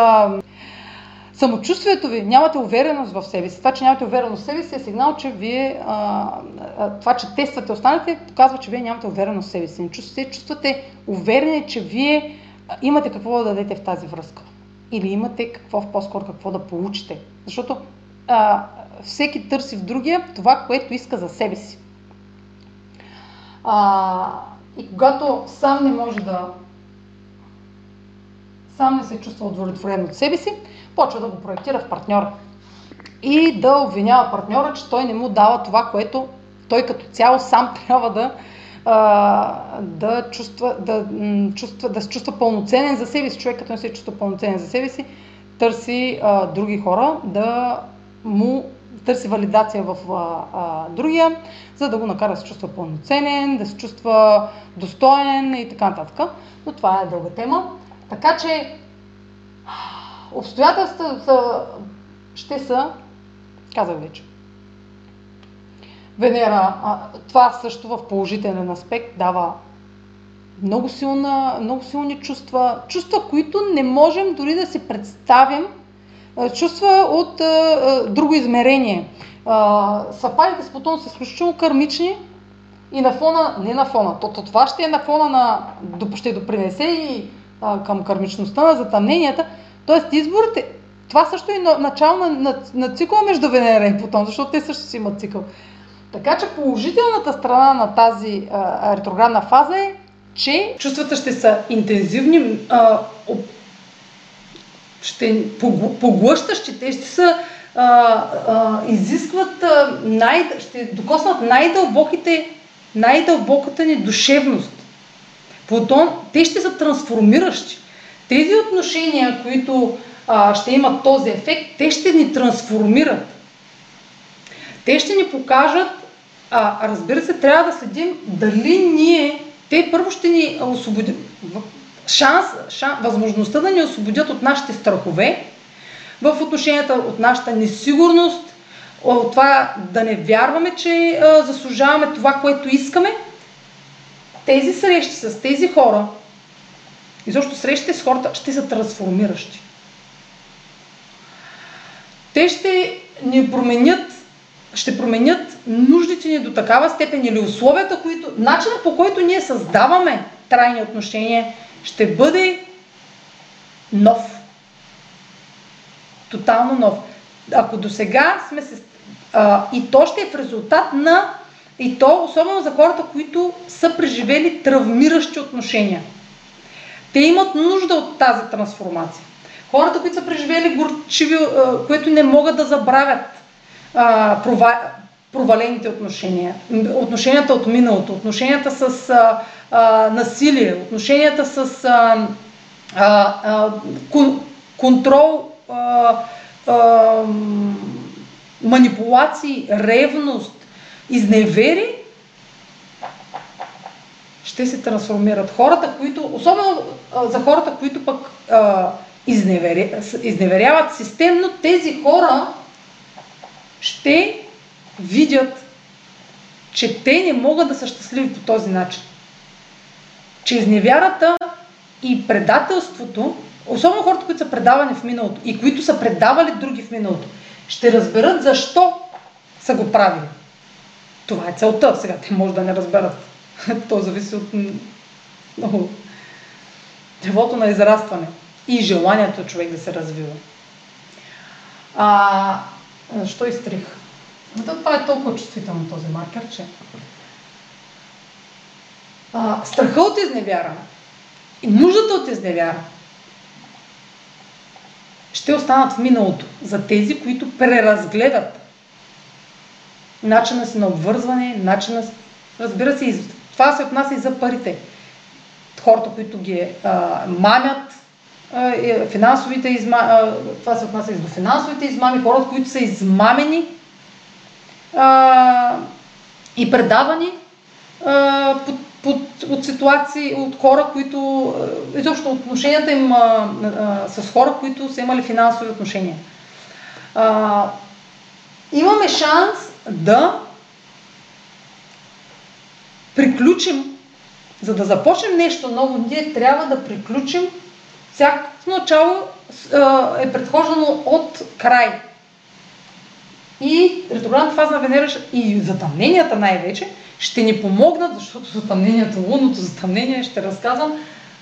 самочувствието ви, нямате увереност в себе си. Това, че нямате увереност в себе си е сигнал, че вие, това, че тествате останалите, показва, че вие нямате увереност в себе си. Не чувствате, чувствате уверени, че вие имате какво да дадете в тази връзка. Или имате какво, по-скоро какво да получите. Защото а, всеки търси в другия това, което иска за себе си. А, и когато сам не може да сам не се чувства удовлетворен от себе си, почва да го проектира в партньора. И да обвинява партньора, че той не му дава това, което той като цяло сам трябва да, а, да, чувства, да, чувства, да се чувства пълноценен за себе си. Човек, като не се чувства пълноценен за себе си, търси а, други хора да му търси валидация в а, а, другия, за да го накара да се чувства пълноценен, да се чувства достоен и така нататък. Но това е дълга тема. Така че обстоятелствата ще са, казах вече, Венера, а, това също в положителен аспект дава много, силна, много силни чувства, чувства, които не можем дори да си представим, чувства от а, а, друго измерение. Сапарите с Плутон са изключително кармични и на фона, не на фона, то, то това ще е на фона на, ще допринесе и към кармичността на затъмненията. Тоест изборите, това също е начало на, на, на цикъла между Венера и Плутон, защото те също си имат цикъл. Така че положителната страна на тази а, ретроградна фаза е, че чувствата ще са интензивни, а, ще поглъщащи, те ще са а, а, изискват а, най, ще докоснат най-дълбоките, най-дълбоката ни душевност. Плутон, те ще са трансформиращи. Тези отношения, които а, ще имат този ефект, те ще ни трансформират. Те ще ни покажат, а, разбира се, трябва да следим дали ние, те първо ще ни освободят, шанс, шанс, възможността да ни освободят от нашите страхове, в отношенията от нашата несигурност, от това да не вярваме, че а, заслужаваме това, което искаме. Тези срещи с тези хора, и защо срещите с хората ще са трансформиращи. Те ще ни променят, ще променят нуждите ни до такава степен или условията, които, начинът по който ние създаваме трайни отношения, ще бъде нов. Тотално нов. Ако до сега сме се... А, и то ще е в резултат на... И то особено за хората, които са преживели травмиращи отношения. Те имат нужда от тази трансформация. Хората, които са преживели горчиви, които не могат да забравят а, прова, провалените отношения, отношенията от миналото, отношенията с а, а, насилие, отношенията с а, а, кон, контрол, а, а, манипулации, ревност, изневери, ще се трансформират. Хората, които, особено а, за хората, които пък а, изневеря, изневеряват системно, тези хора ще видят, че те не могат да са щастливи по този начин. Че изневярата и предателството, особено хората, които са предавани в миналото и които са предавали други в миналото, ще разберат защо са го правили. Това е целта. Сега те може да не разберат. То зависи от много нивото на израстване и желанието човек да се развива. А, защо изтрих? Да, това е толкова чувствително този маркер, че а, страха от изневяра и нуждата от изневяра ще останат в миналото за тези, които преразгледат начина си на обвързване, начина си... Разбира се, това се отнася и за парите. Хората, които ги а, мамят, а, финансовите измами, това се отнася и до финансовите измами, хората, които са измамени а, и предавани а, под, под, от ситуации, от хора, които, изобщо отношенията им а, а, с хора, които са имали финансови отношения. А, имаме шанс да приключим, за да започнем нещо ново, ние трябва да приключим всяко начало е предхождано от край. И ретроградната фаза на Венера и затъмненията най-вече ще ни помогнат, защото затъмнението, лунното затъмнение, ще разказвам,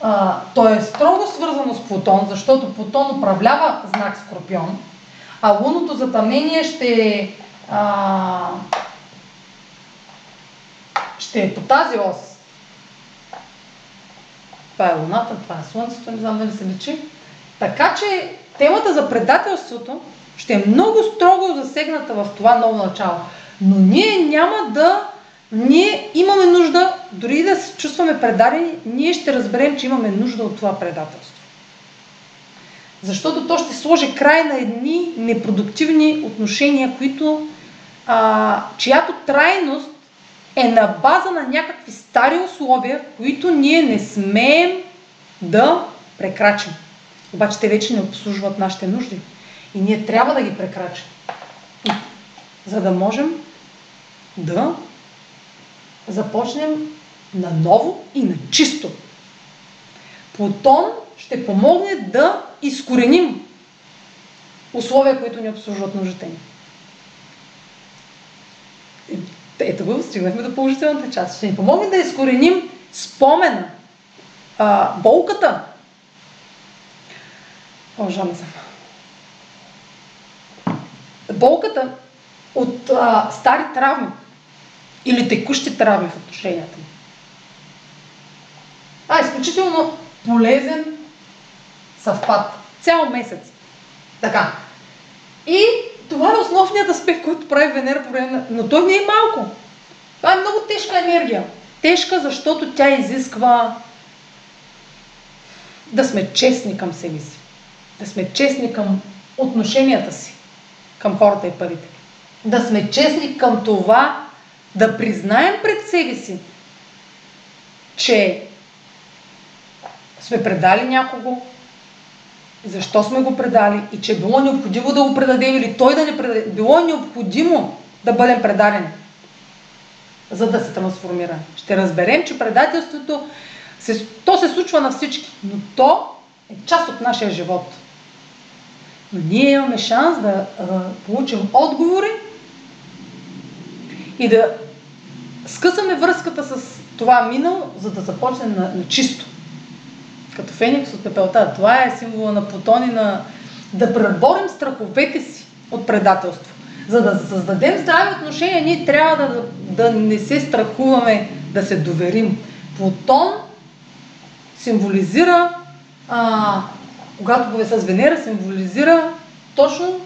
а, то е строго свързано с Плутон, защото Плутон управлява знак Скорпион, а лунното затъмнение ще а, ще е по тази ос. Това е Луната, това е Слънцето, не знам дали се личи. Така че темата за предателството ще е много строго засегната в това ново начало. Но ние няма да... Ние имаме нужда, дори да се чувстваме предадени, ние ще разберем, че имаме нужда от това предателство. Защото то ще сложи край на едни непродуктивни отношения, които, а, чиято трайност е на база на някакви стари условия, които ние не смеем да прекрачим. Обаче те вече не обслужват нашите нужди. И ние трябва да ги прекрачим. За да можем да започнем на ново и на чисто. Плутон ще помогне да изкореним условия, които ни обслужват нуждите ни. Ето го, стигнахме до положителната част. Ще ни помогне да изкореним спомена, а, болката. О, жана съм. Болката от а, стари травми или текущи травми в отношенията ми. А, изключително полезен съвпад. Цял месец. Така. И това е основният аспект, който прави Венера по време. Но той не е малко. Това е много тежка енергия. Тежка, защото тя изисква да сме честни към себе си. Да сме честни към отношенията си, към хората и парите. Да сме честни към това да признаем пред себе си, че сме предали някого, защо сме го предали и че е било необходимо да го предадем или той да не предаде. Било е необходимо да бъдем предадени, за да се трансформира. Ще разберем, че предателството, се, то се случва на всички, но то е част от нашия живот. Но ние имаме шанс да а, получим отговори и да скъсаме връзката с това минало, за да започнем на, на чисто. Като феникс от пепелта. Това е символа на Плутон на да преборим страховете си от предателство. За да създадем здрави отношения, ние трябва да, да не се страхуваме да се доверим. Плутон символизира, а, когато бъде с Венера, символизира точно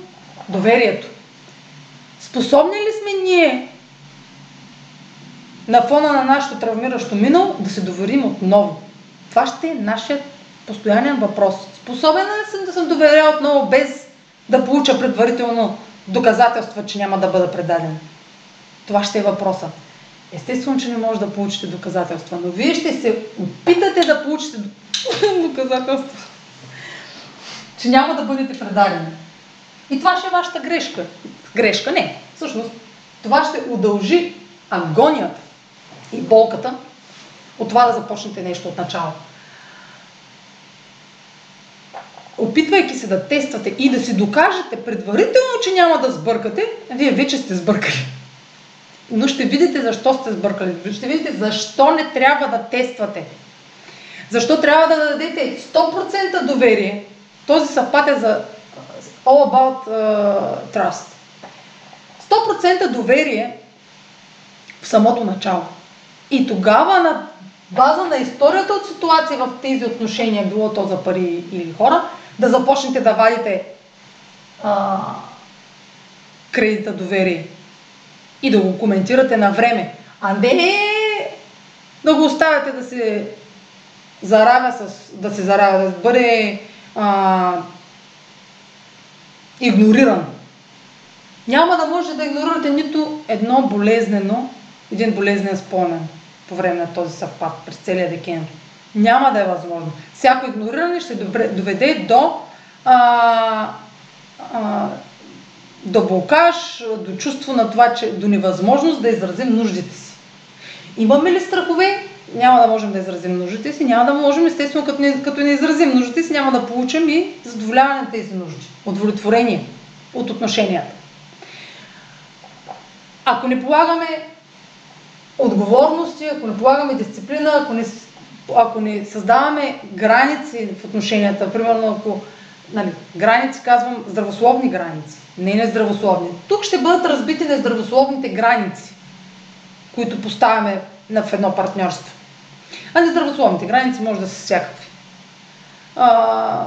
доверието. Способни ли сме ние на фона на нашето травмиращо минало да се доверим отново? Това ще е нашият постоянен въпрос. Способен ли съм да съм доверя отново без да получа предварително доказателства, че няма да бъда предаден? Това ще е въпроса. Естествено, че не може да получите доказателства, но вие ще се опитате да получите доказателства, че няма да бъдете предадени. И това ще е вашата грешка. Грешка не. Всъщност, това ще удължи агонията и болката от това да започнете нещо от начало. Опитвайки се да тествате и да си докажете предварително, че няма да сбъркате, вие вече сте сбъркали. Но ще видите защо сте сбъркали. Ще видите защо не трябва да тествате. Защо трябва да дадете 100% доверие. Този съвпад е за all about uh, trust. 100% доверие в самото начало. И тогава на база на историята от ситуация в тези отношения, било то за пари или хора, да започнете да вадите а, кредита доверие и да го коментирате на време, а не да го оставяте да се заравя с, да се заравя, да бъде а, игнориран. Няма да може да игнорирате нито едно болезнено, един болезнен спомен по време на този съвпад през целия декември. Няма да е възможно. Всяко игнориране ще доведе до, а, а, до блокаж, до чувство на това, че до невъзможност да изразим нуждите си. Имаме ли страхове? Няма да можем да изразим нуждите си, няма да можем, естествено, като не, като не изразим нуждите си, няма да получим и задоволяване на тези нужди, удовлетворение от отношенията. Ако не полагаме отговорности, ако не полагаме дисциплина, ако не, ако не създаваме граници в отношенията, примерно ако нали, граници казвам здравословни граници, не нездравословни. Тук ще бъдат разбити нездравословните граници, които поставяме в едно партньорство. А нездравословните граници може да са всякакви. А,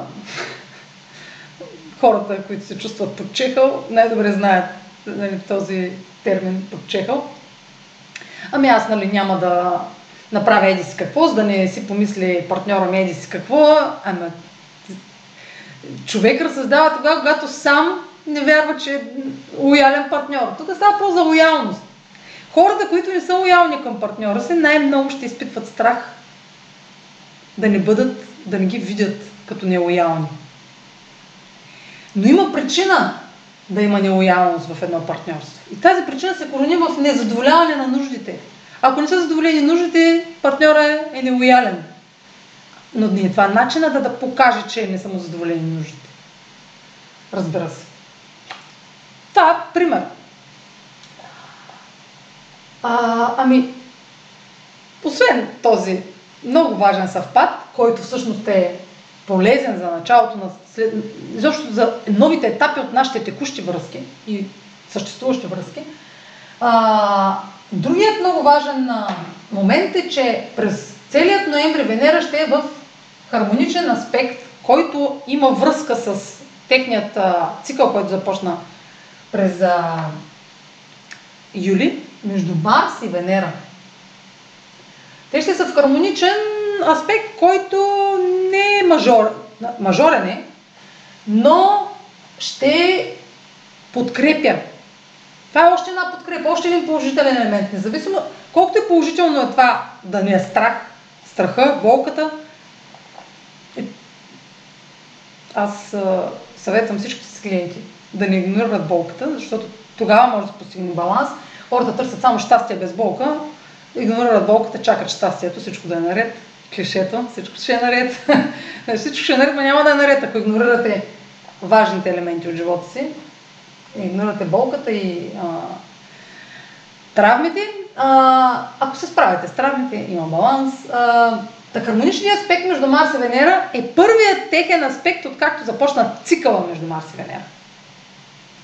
хората, които се чувстват подчехал, най-добре знаят нали, този термин подчехал. Ами аз нали, няма да направя еди си какво, за да не си помисли партньора ми еди си какво. Ами, човек разсъждава тогава, когато сам не вярва, че е лоялен партньор. Тук става по за лоялност. Хората, които не са лоялни към партньора си, най-много ще изпитват страх да не бъдат, да не ги видят като нелоялни. Но има причина да има нелоялност в едно партньорство. И тази причина се корони в незадоволяване на нуждите. Ако не са задоволени нуждите, партньора е нелоялен. Но не е това начина да, да покаже, че не са му задоволени нуждите. Разбира се. Е пример. А, ами, освен този много важен съвпад, който всъщност е полезен за началото на след, изобщо за новите етапи от нашите текущи връзки и съществуващи връзки. А, другият много важен момент е, че през целият ноември Венера ще е в хармоничен аспект, който има връзка с техният цикъл, който започна през а, юли, между Марс и Венера. Те ще са в хармоничен аспект, който не е мажор, мажорен е, но ще подкрепя. Това е още една подкрепа, още един положителен елемент. Независимо колкото е положително е това да ни е страх, страха, болката, е, аз съветвам всички си клиенти да не игнорират болката, защото тогава може да постигне баланс. Хората търсят само щастие без болка, игнорират болката, чакат щастието, всичко да е наред. Клишето, всичко ще е наред. всичко ще е наред, но няма да е наред, ако игнорирате важните елементи от живота си. Игнорирате болката и а, травмите. А, ако се справите с травмите, има баланс. А, Та хармоничният аспект между Марс и Венера е първият техен аспект, откакто започна цикъла между Марс и Венера.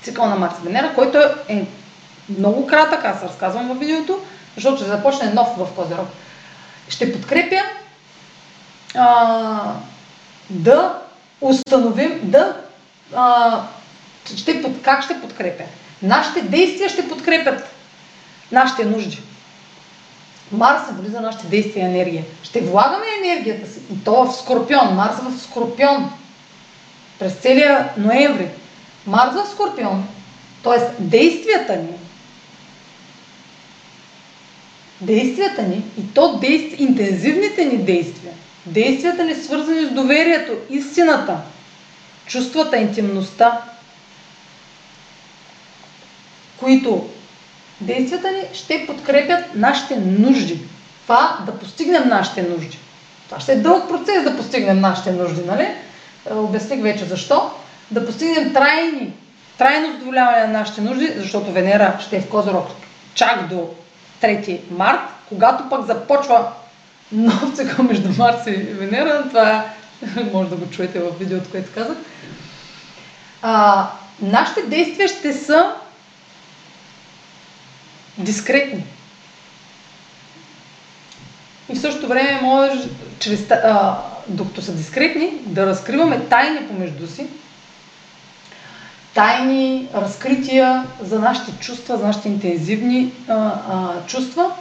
Цикъл на Марс и Венера, който е много кратък, аз разказвам в видеото, защото ще започне нов в Козерог. Ще подкрепя а, да установим, да а, ще, как ще подкрепя? Нашите действия ще подкрепят нашите нужди. Марс влиза нашите действия и енергия. Ще влагаме енергията си. И то в Скорпион. Марс в Скорпион. През целия ноември. Марс в Скорпион. Тоест действията ни. Действията ни и то действ... интензивните ни действия. Действията ни свързани с доверието, истината, чувствата, интимността, които действията ни ще подкрепят нашите нужди. Това да постигнем нашите нужди. Това ще е дълъг процес да постигнем нашите нужди, нали? Е, обясних вече защо. Да постигнем трайни, трайно задоволяване на нашите нужди, защото Венера ще е в Козорог чак до 3 март, когато пък започва нов цикъл между Марс и Венера, това може да го чуете в видеото, което казах. А, нашите действия ще са дискретни. И в същото време може, чрез, а, докато са дискретни, да разкриваме тайни помежду си, тайни разкрития за нашите чувства, за нашите интензивни а, а, чувства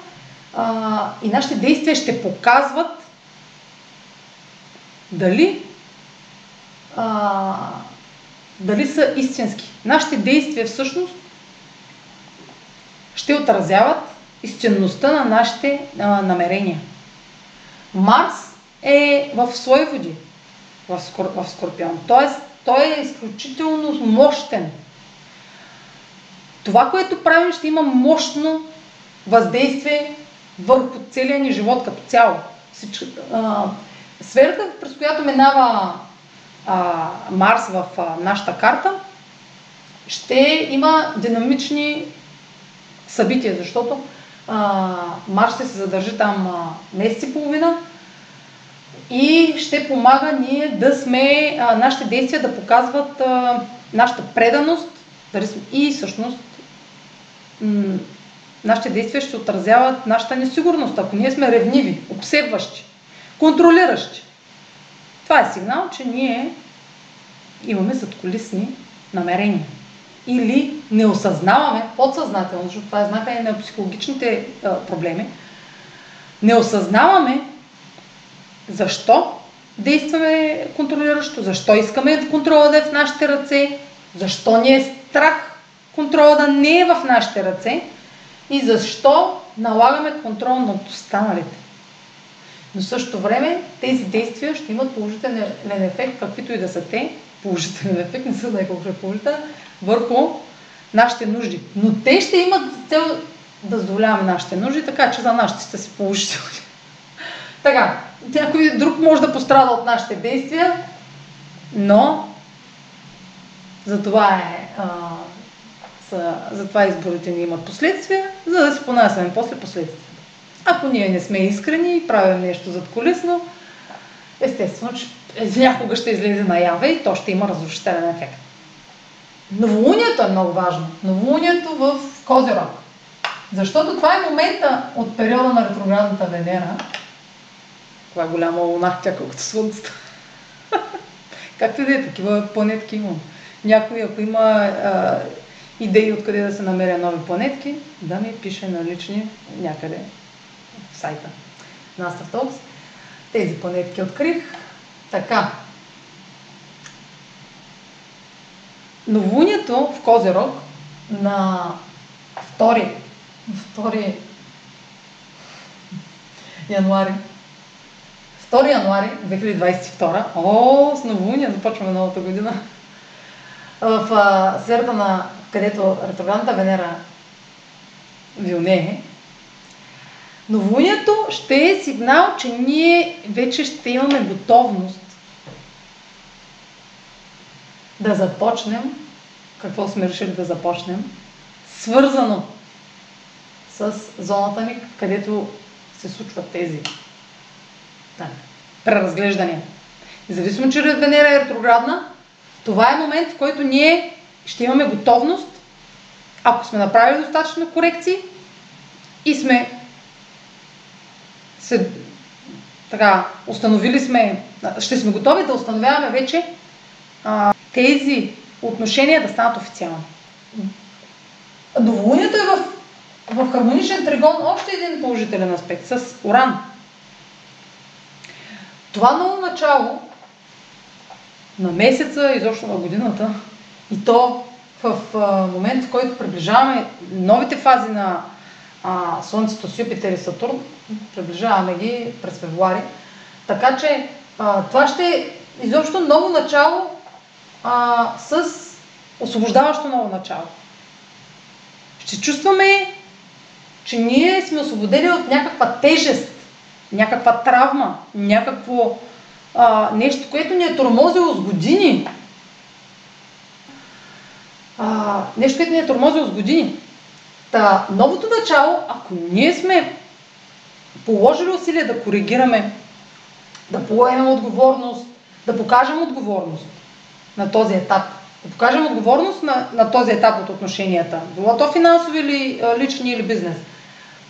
а, и нашите действия ще показват дали, а, дали са истински. Нашите действия всъщност ще отразяват истинността на нашите а, намерения. Марс е в свои води в Скорпион. Тоест, той е изключително мощен. Това, което правим, ще има мощно въздействие върху целия ни живот като цяло. сферата, през която минава а, Марс в а, нашата карта, ще има динамични събития, защото а, Марс ще се задържи там а, месец и половина и ще помага ние да сме, а, нашите действия да показват а, нашата преданост и всъщност нашите действия ще отразяват нашата несигурност. Ако ние сме ревниви, обсебващи, контролиращи, това е сигнал, че ние имаме задколисни намерения или не осъзнаваме подсъзнателно, защото това е знака и на психологичните а, проблеми, не осъзнаваме защо действаме контролиращо, защо искаме контрола да е в нашите ръце, защо ни е страх контрола да не е в нашите ръце и защо налагаме контрол над останалите. Но в същото време тези действия ще имат положителен ефект, каквито и да са те, положителен ефект, не са да е положителен, върху нашите нужди. Но те ще имат цел да задоволяваме нашите нужди, така че за нашите ще си положителни. така, някой друг може да пострада от нашите действия, но за това е а, са, за това изборите ни имат последствия, за да си понасяме после последствия. Ако ние не сме искрени и правим нещо зад колесно, естествено, че някога ще излезе наяве и то ще има разрушителен ефект. Новолунието е много важно. Новолунието в Козирог. Защото това е момента от периода на ретроградната Венера. Това е голяма луна, тя колкото Слънцето. Както и да е, такива планетки имам. Някой, ако има а, идеи откъде да се намеря нови планетки, да ми пише на лични някъде в сайта на Astrotalks. Тези планетки открих. Така, новолунието в Козерог на 2, 2 януари 2 януари 2022, о, с новолуние започваме новата година, в сферата на където ретроградната Венера вилнее, новолунието ще е сигнал, че ние вече ще имаме готовност да започнем какво сме решили да започнем, свързано с зоната ни, където се случват тези да, преразглеждания. Независимо, че Венера е ретроградна, това е момент, в който ние ще имаме готовност, ако сме направили достатъчно корекции и сме се, така, установили сме, ще сме готови да установяваме вече а, тези отношения да станат официални. Новолунието е в, в хармоничен тригон още един положителен аспект с Уран. Това ново начало на месеца, изобщо на годината, и то в а, момент, в който приближаваме новите фази на а, Слънцето с Юпитер и Сатурн, приближаваме ги през февруари. Така че а, това ще е изобщо ново начало а, с освобождаващо ново начало. Ще чувстваме, че ние сме освободени от някаква тежест, някаква травма, някакво а, нещо, което ни е тормозило с години. А, нещо, което ни е тормозило с години. Та, новото начало, ако ние сме положили усилия да коригираме, да поемем отговорност, да покажем отговорност на този етап, да покажем отговорност на, на този етап от отношенията, било то финансови или лични или бизнес,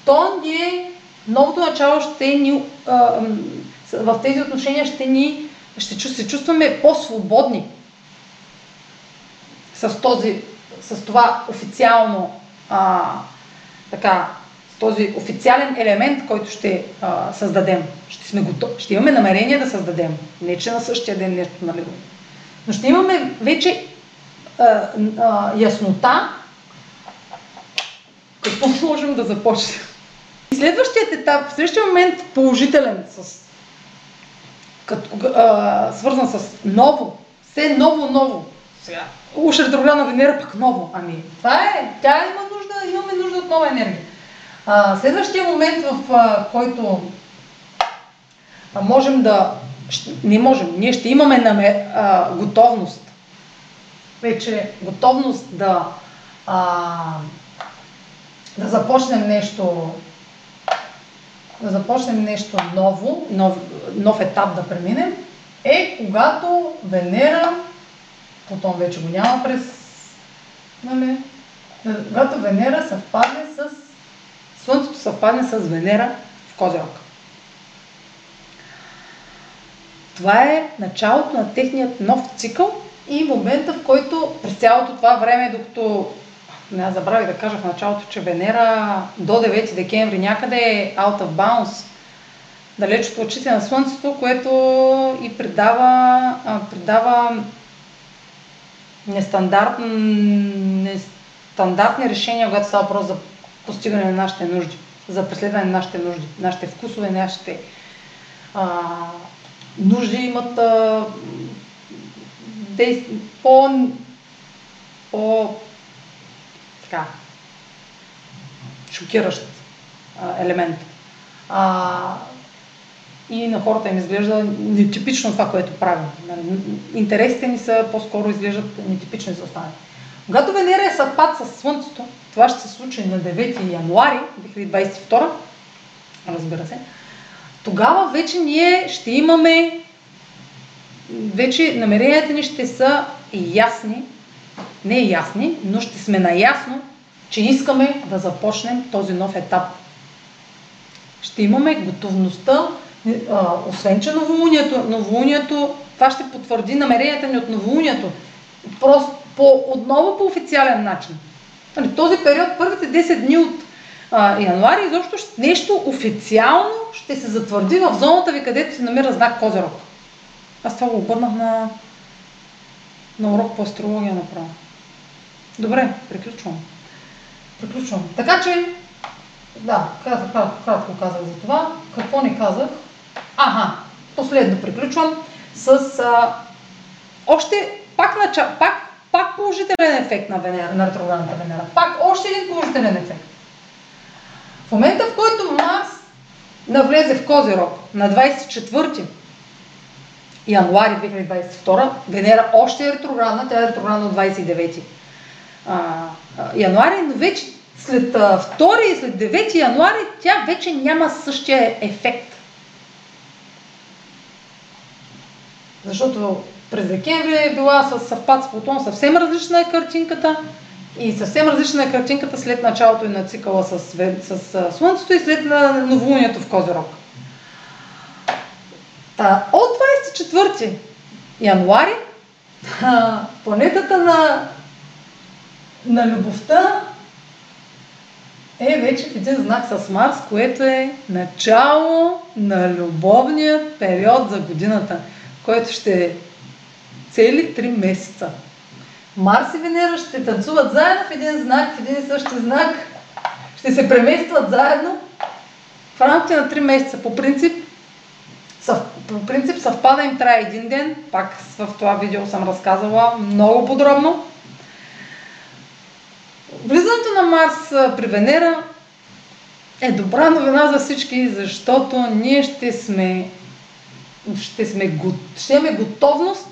то ние, новото начало ще ни, а, в тези отношения ще ни, ще се чувстваме по-свободни с, този, с това официално а, така, с този официален елемент, който ще а, създадем. Ще, сме готов, ще имаме намерение да създадем. Не, че на същия ден нещо, нали? Но ще имаме вече а, а, яснота какво можем да започнем. Следващият етап, следващия момент положителен, с, като, а, свързан с ново, все ново, ново. Сега, уж ретроградна Венера пък ново. Ами, това е, тя има нужда, имаме нужда от нова енергия. А, следващия момент, в а, който а, можем да, не можем, ние ще имаме наме, а, готовност, вече готовност да, а, да започнем нещо да започнем нещо ново, нов, нов етап да преминем, е когато Венера, потом вече го няма през, нали, когато Венера съвпадне с, Слънцето съвпадне с Венера в Козирог. Това е началото на техният нов цикъл и момента, в който през цялото това време, докато не забравих да кажа в началото, че Венера до 9 декември някъде е out of bounds, далеч от очите на Слънцето, което и придава, придава нестандартни, нестандартни решения, когато става въпрос за постигане на нашите нужди, за преследване на нашите нужди, нашите вкусове, нашите а, нужди имат а, действ... по, по така, шокиращ а, елемент. А, и на хората им изглежда нетипично това, което правим. Интересите ни са по-скоро изглеждат нетипични за останалите. Когато Венера е съвпад с Слънцето, това ще се случи на 9 януари 2022, разбира се, тогава вече ние ще имаме, вече намеренията ни ще са ясни не ясни, но ще сме наясно, че искаме да започнем този нов етап. Ще имаме готовността, освен че новолунието, новолунието, това ще потвърди намеренията ни от новолунието, просто по, отново по официален начин. Нали, този период, първите 10 дни от а, януари, изобщо нещо официално ще се затвърди в зоната ви, където се намира знак Козерог. Аз това го обърнах на, на урок по астрология направо. Добре, приключвам. Приключвам. Така че, да, кратко, кратко казах за това. Какво не казах? Ага, последно приключвам с а, още пак, нача, пак, пак положителен ефект на, Венера, на ретроградната Венера. Пак още един положителен ефект. В момента, в който Марс навлезе в Козирог на 24 януари 2022, Венера още е ретроградна, тя е ретроградна от 29 а, януари, но вече след 2 и след 9 януари тя вече няма същия ефект. Защото през декември е била с съвпад с Плутон, съвсем различна е картинката и съвсем различна е картинката след началото и на цикъла с, с, Слънцето и след новолунието в Козирог. Та, от 24 януари планетата на, на любовта е вече в един знак с Марс, което е начало на любовния период за годината, който ще е цели 3 месеца. Марс и Венера ще танцуват заедно в един знак, в един и същи знак, ще се преместват заедно в рамките на 3 месеца. По принцип, съв, по принцип съвпада им трябва един ден, пак в това видео съм разказала много подробно. Влизането на Марс при Венера е добра новина за всички, защото ние ще сме, ще, сме, ще имаме готовност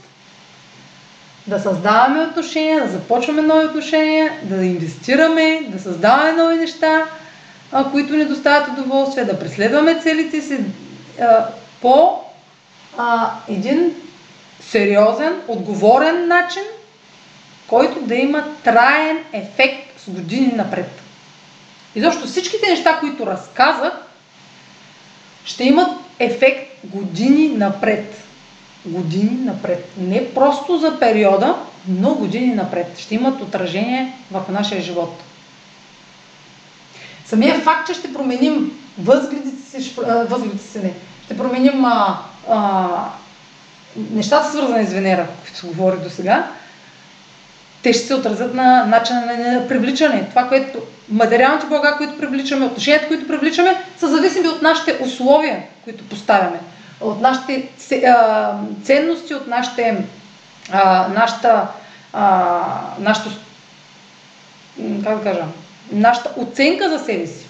да създаваме отношения, да започваме нови отношения, да инвестираме, да създаваме нови неща, а, които ни доставят удоволствие, да преследваме целите си а, по а, един сериозен, отговорен начин, който да има траен ефект с години напред. И защо всичките неща, които разказах, ще имат ефект години напред години напред. Не просто за периода, но години напред. Ще имат отражение върху нашия живот. Самия факт, че ще променим възгледите си, възгледите си не, ще променим а, а, нещата свързани с Венера, които говорих до сега, те ще се отразят на начина на привличане. Това, което материалните блага, които привличаме, отношенията, които привличаме, са зависими от нашите условия, които поставяме от нашите ценности, от нашите, нашата, нашата, как да кажа, нашата оценка за себе си,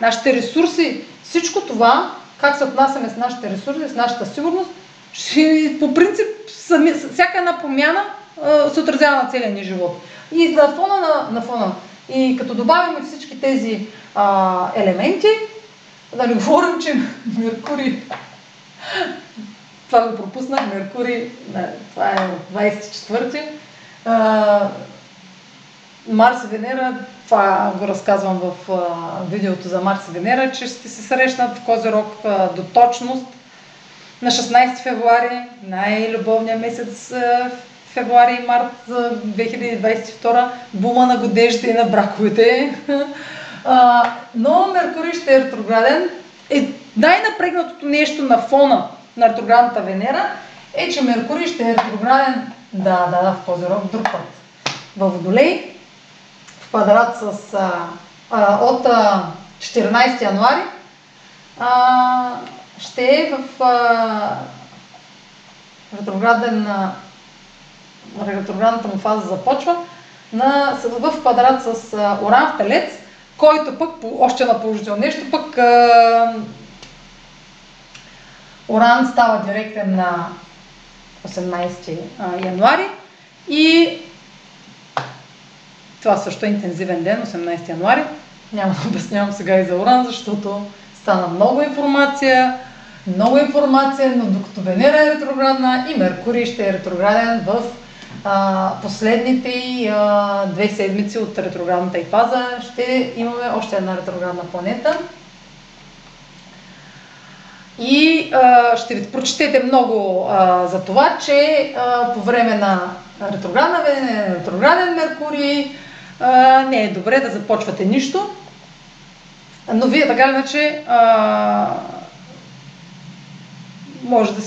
нашите ресурси, всичко това, как се отнасяме с нашите ресурси, с нашата сигурност, ще, по принцип, сами, всяка една промяна се отразява на целия ни живот. И на фона на, на фона. И като добавим всички тези а, елементи, да не говорим, че Меркурий, това го пропуснах, Меркурий, това е 24-ти, Марс и Венера, това го разказвам в а, видеото за Марс и Венера, че ще се срещнат в Козирог а, до точност на 16 февруари, най-любовния месец а, февруари и март за 2022, бума на годежите и на браковете. А, но Меркурий ще е ретрограден. Е, най-напрегнатото нещо на фона на ретроградната Венера е, че Меркурий ще е ретрограден, да, да, да, в Козирог друг път. В Водолей, в квадрат с, а, а, от а, 14 януари, а, ще е в а, ретрограден, ретроградната му фаза започва на, в квадрат с а, Оран в Телец, който пък, още на положително нещо, пък Оран става директен на 18 януари и това също е интензивен ден, 18 януари. Няма да обяснявам сега и за Оран, защото стана много информация, много информация, но докато Венера е ретроградна и Меркурий ще е ретрограден в последните а, две седмици от ретроградната и фаза ще имаме още една ретроградна планета. И а, ще ви прочетете много а, за това, че а, по време на ретроградна Венера, ретрограден Меркурий, а, не е добре да започвате нищо, но вие така иначе може да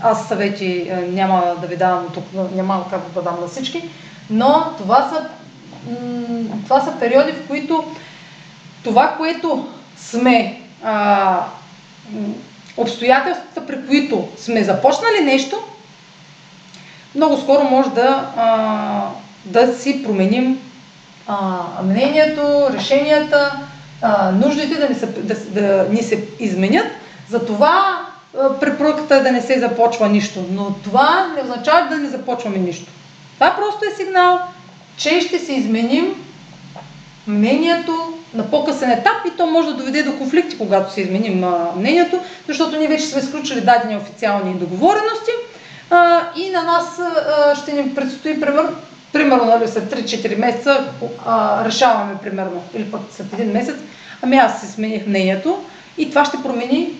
аз съвети е, няма да ви давам тук, няма как да дам на всички, Но това са, това са периоди, в които това, което сме, а, обстоятелствата, при които сме започнали нещо, много скоро може да, а, да си променим а, мнението, решенията, а, нуждите да ни, се, да, да ни се изменят. Затова препоръката е да не се започва нищо. Но това не означава да не започваме нищо. Това просто е сигнал, че ще се изменим мнението на по-късен етап и то може да доведе до конфликти, когато се изменим мнението, защото ние вече сме сключили дадени официални договорености и на нас ще ни предстои примерно, примерно нали, след 3-4 месеца решаваме примерно, или пък след един месец, ами аз си смених мнението и това ще промени,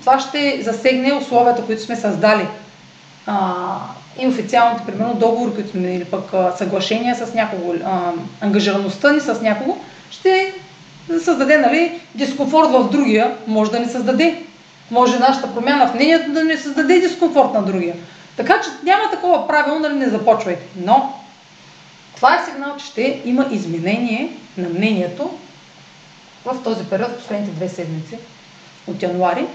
това ще засегне условията, които сме създали. И официалните, примерно, договори, които сме или пък съглашения с някого, ангажираността ни с някого, ще създаде нали, дискомфорт в другия, може да ни създаде. Може нашата промяна в мнението да ни създаде дискомфорт на другия. Така че няма такова правило, нали не започвайте. Но това е сигнал, че ще има изменение на мнението в този период, последните две седмици от януари,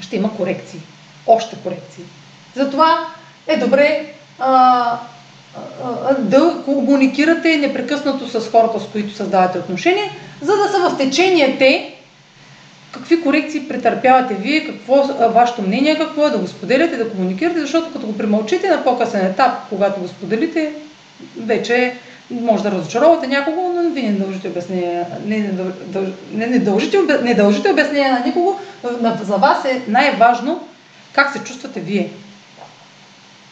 ще има корекции. Още корекции. Затова е добре а, а, да комуникирате непрекъснато с хората, с които създавате отношения, за да са в течение те какви корекции претърпявате вие, какво вашето мнение какво е, да го споделяте, да комуникирате, защото като го примълчите на по-късен етап, когато го споделите, вече може да разочаровате някого, но вие не дължите обяснение, не, не, дълж, не, не, дължите, не дължите обяснение на никого. За вас е най-важно как се чувствате вие.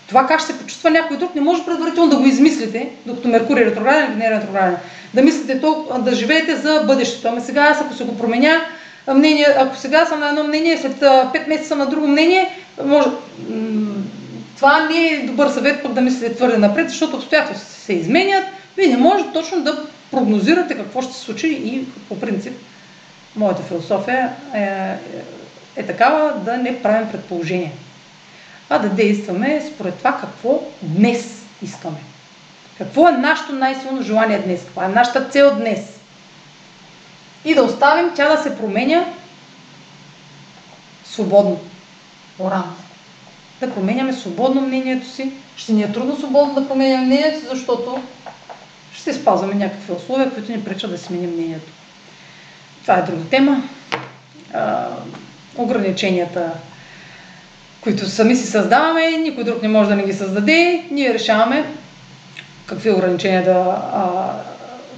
Това как ще се почувства някой друг, не може предварително да го измислите, докато Меркурий е ретрограден или не е ретрограден. Да мислите то, да живеете за бъдещето. Ами сега аз ако се го променя, мнение, ако сега съм на едно мнение, след 5 месеца на друго мнение, може... Това не е добър съвет пък да мислите твърде напред, защото обстоятелствата се изменят. Вие не можете точно да прогнозирате какво ще се случи и по принцип моята философия е, е, е такава да не правим предположения а да действаме според това какво днес искаме. Какво е нашето най-силно желание днес? Каква е нашата цел днес? И да оставим тя да се променя свободно. Оран. Да променяме свободно мнението си. Ще ни е трудно свободно да променяме мнението си, защото ще спазваме някакви условия, които ни пречат да сменим мнението. Това е друга тема. А, ограниченията които сами си създаваме, никой друг не може да ни ги създаде, ние решаваме какви ограничения да, а,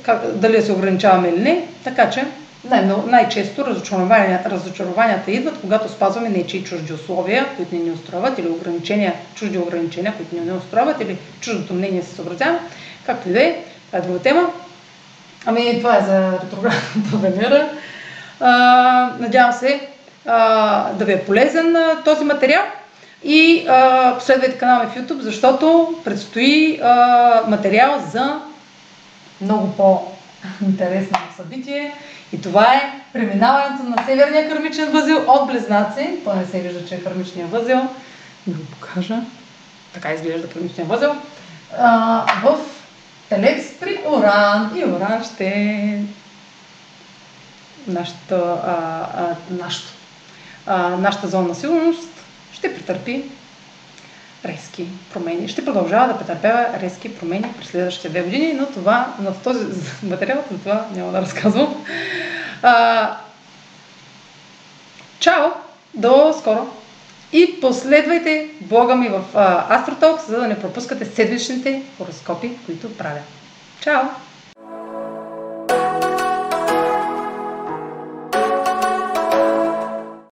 как, дали да се ограничаваме или не, така че най- най-често разочарованията, разочарованията идват, когато спазваме нечии чужди условия, които не ни устрояват, или ограничения, чужди ограничения, които не ни устрояват, или чуждото мнение се съобразява, както и да е, това е друга тема. Ами това е за ретроградната Венера. А, надявам се а, да ви е полезен а, този материал. И а, последвайте канала ми в YouTube, защото предстои а, материал за много по-интересно събитие. И това е преминаването на северния кърмичен възел от Близнаци. То не се вижда, че е кърмичния възел. Да го покажа. Така изглежда кърмичния възел. А, в Телец при Оран. И Оран ще е нашата, нашата, нашата зона на сигурност ще претърпи резки промени. Ще продължава да претърпява резки промени през следващите две години, но това, в този материал за това няма да разказвам. А, чао! До скоро! И последвайте блога ми в Astrotalks, за да не пропускате седмичните хороскопи, които правя. Чао!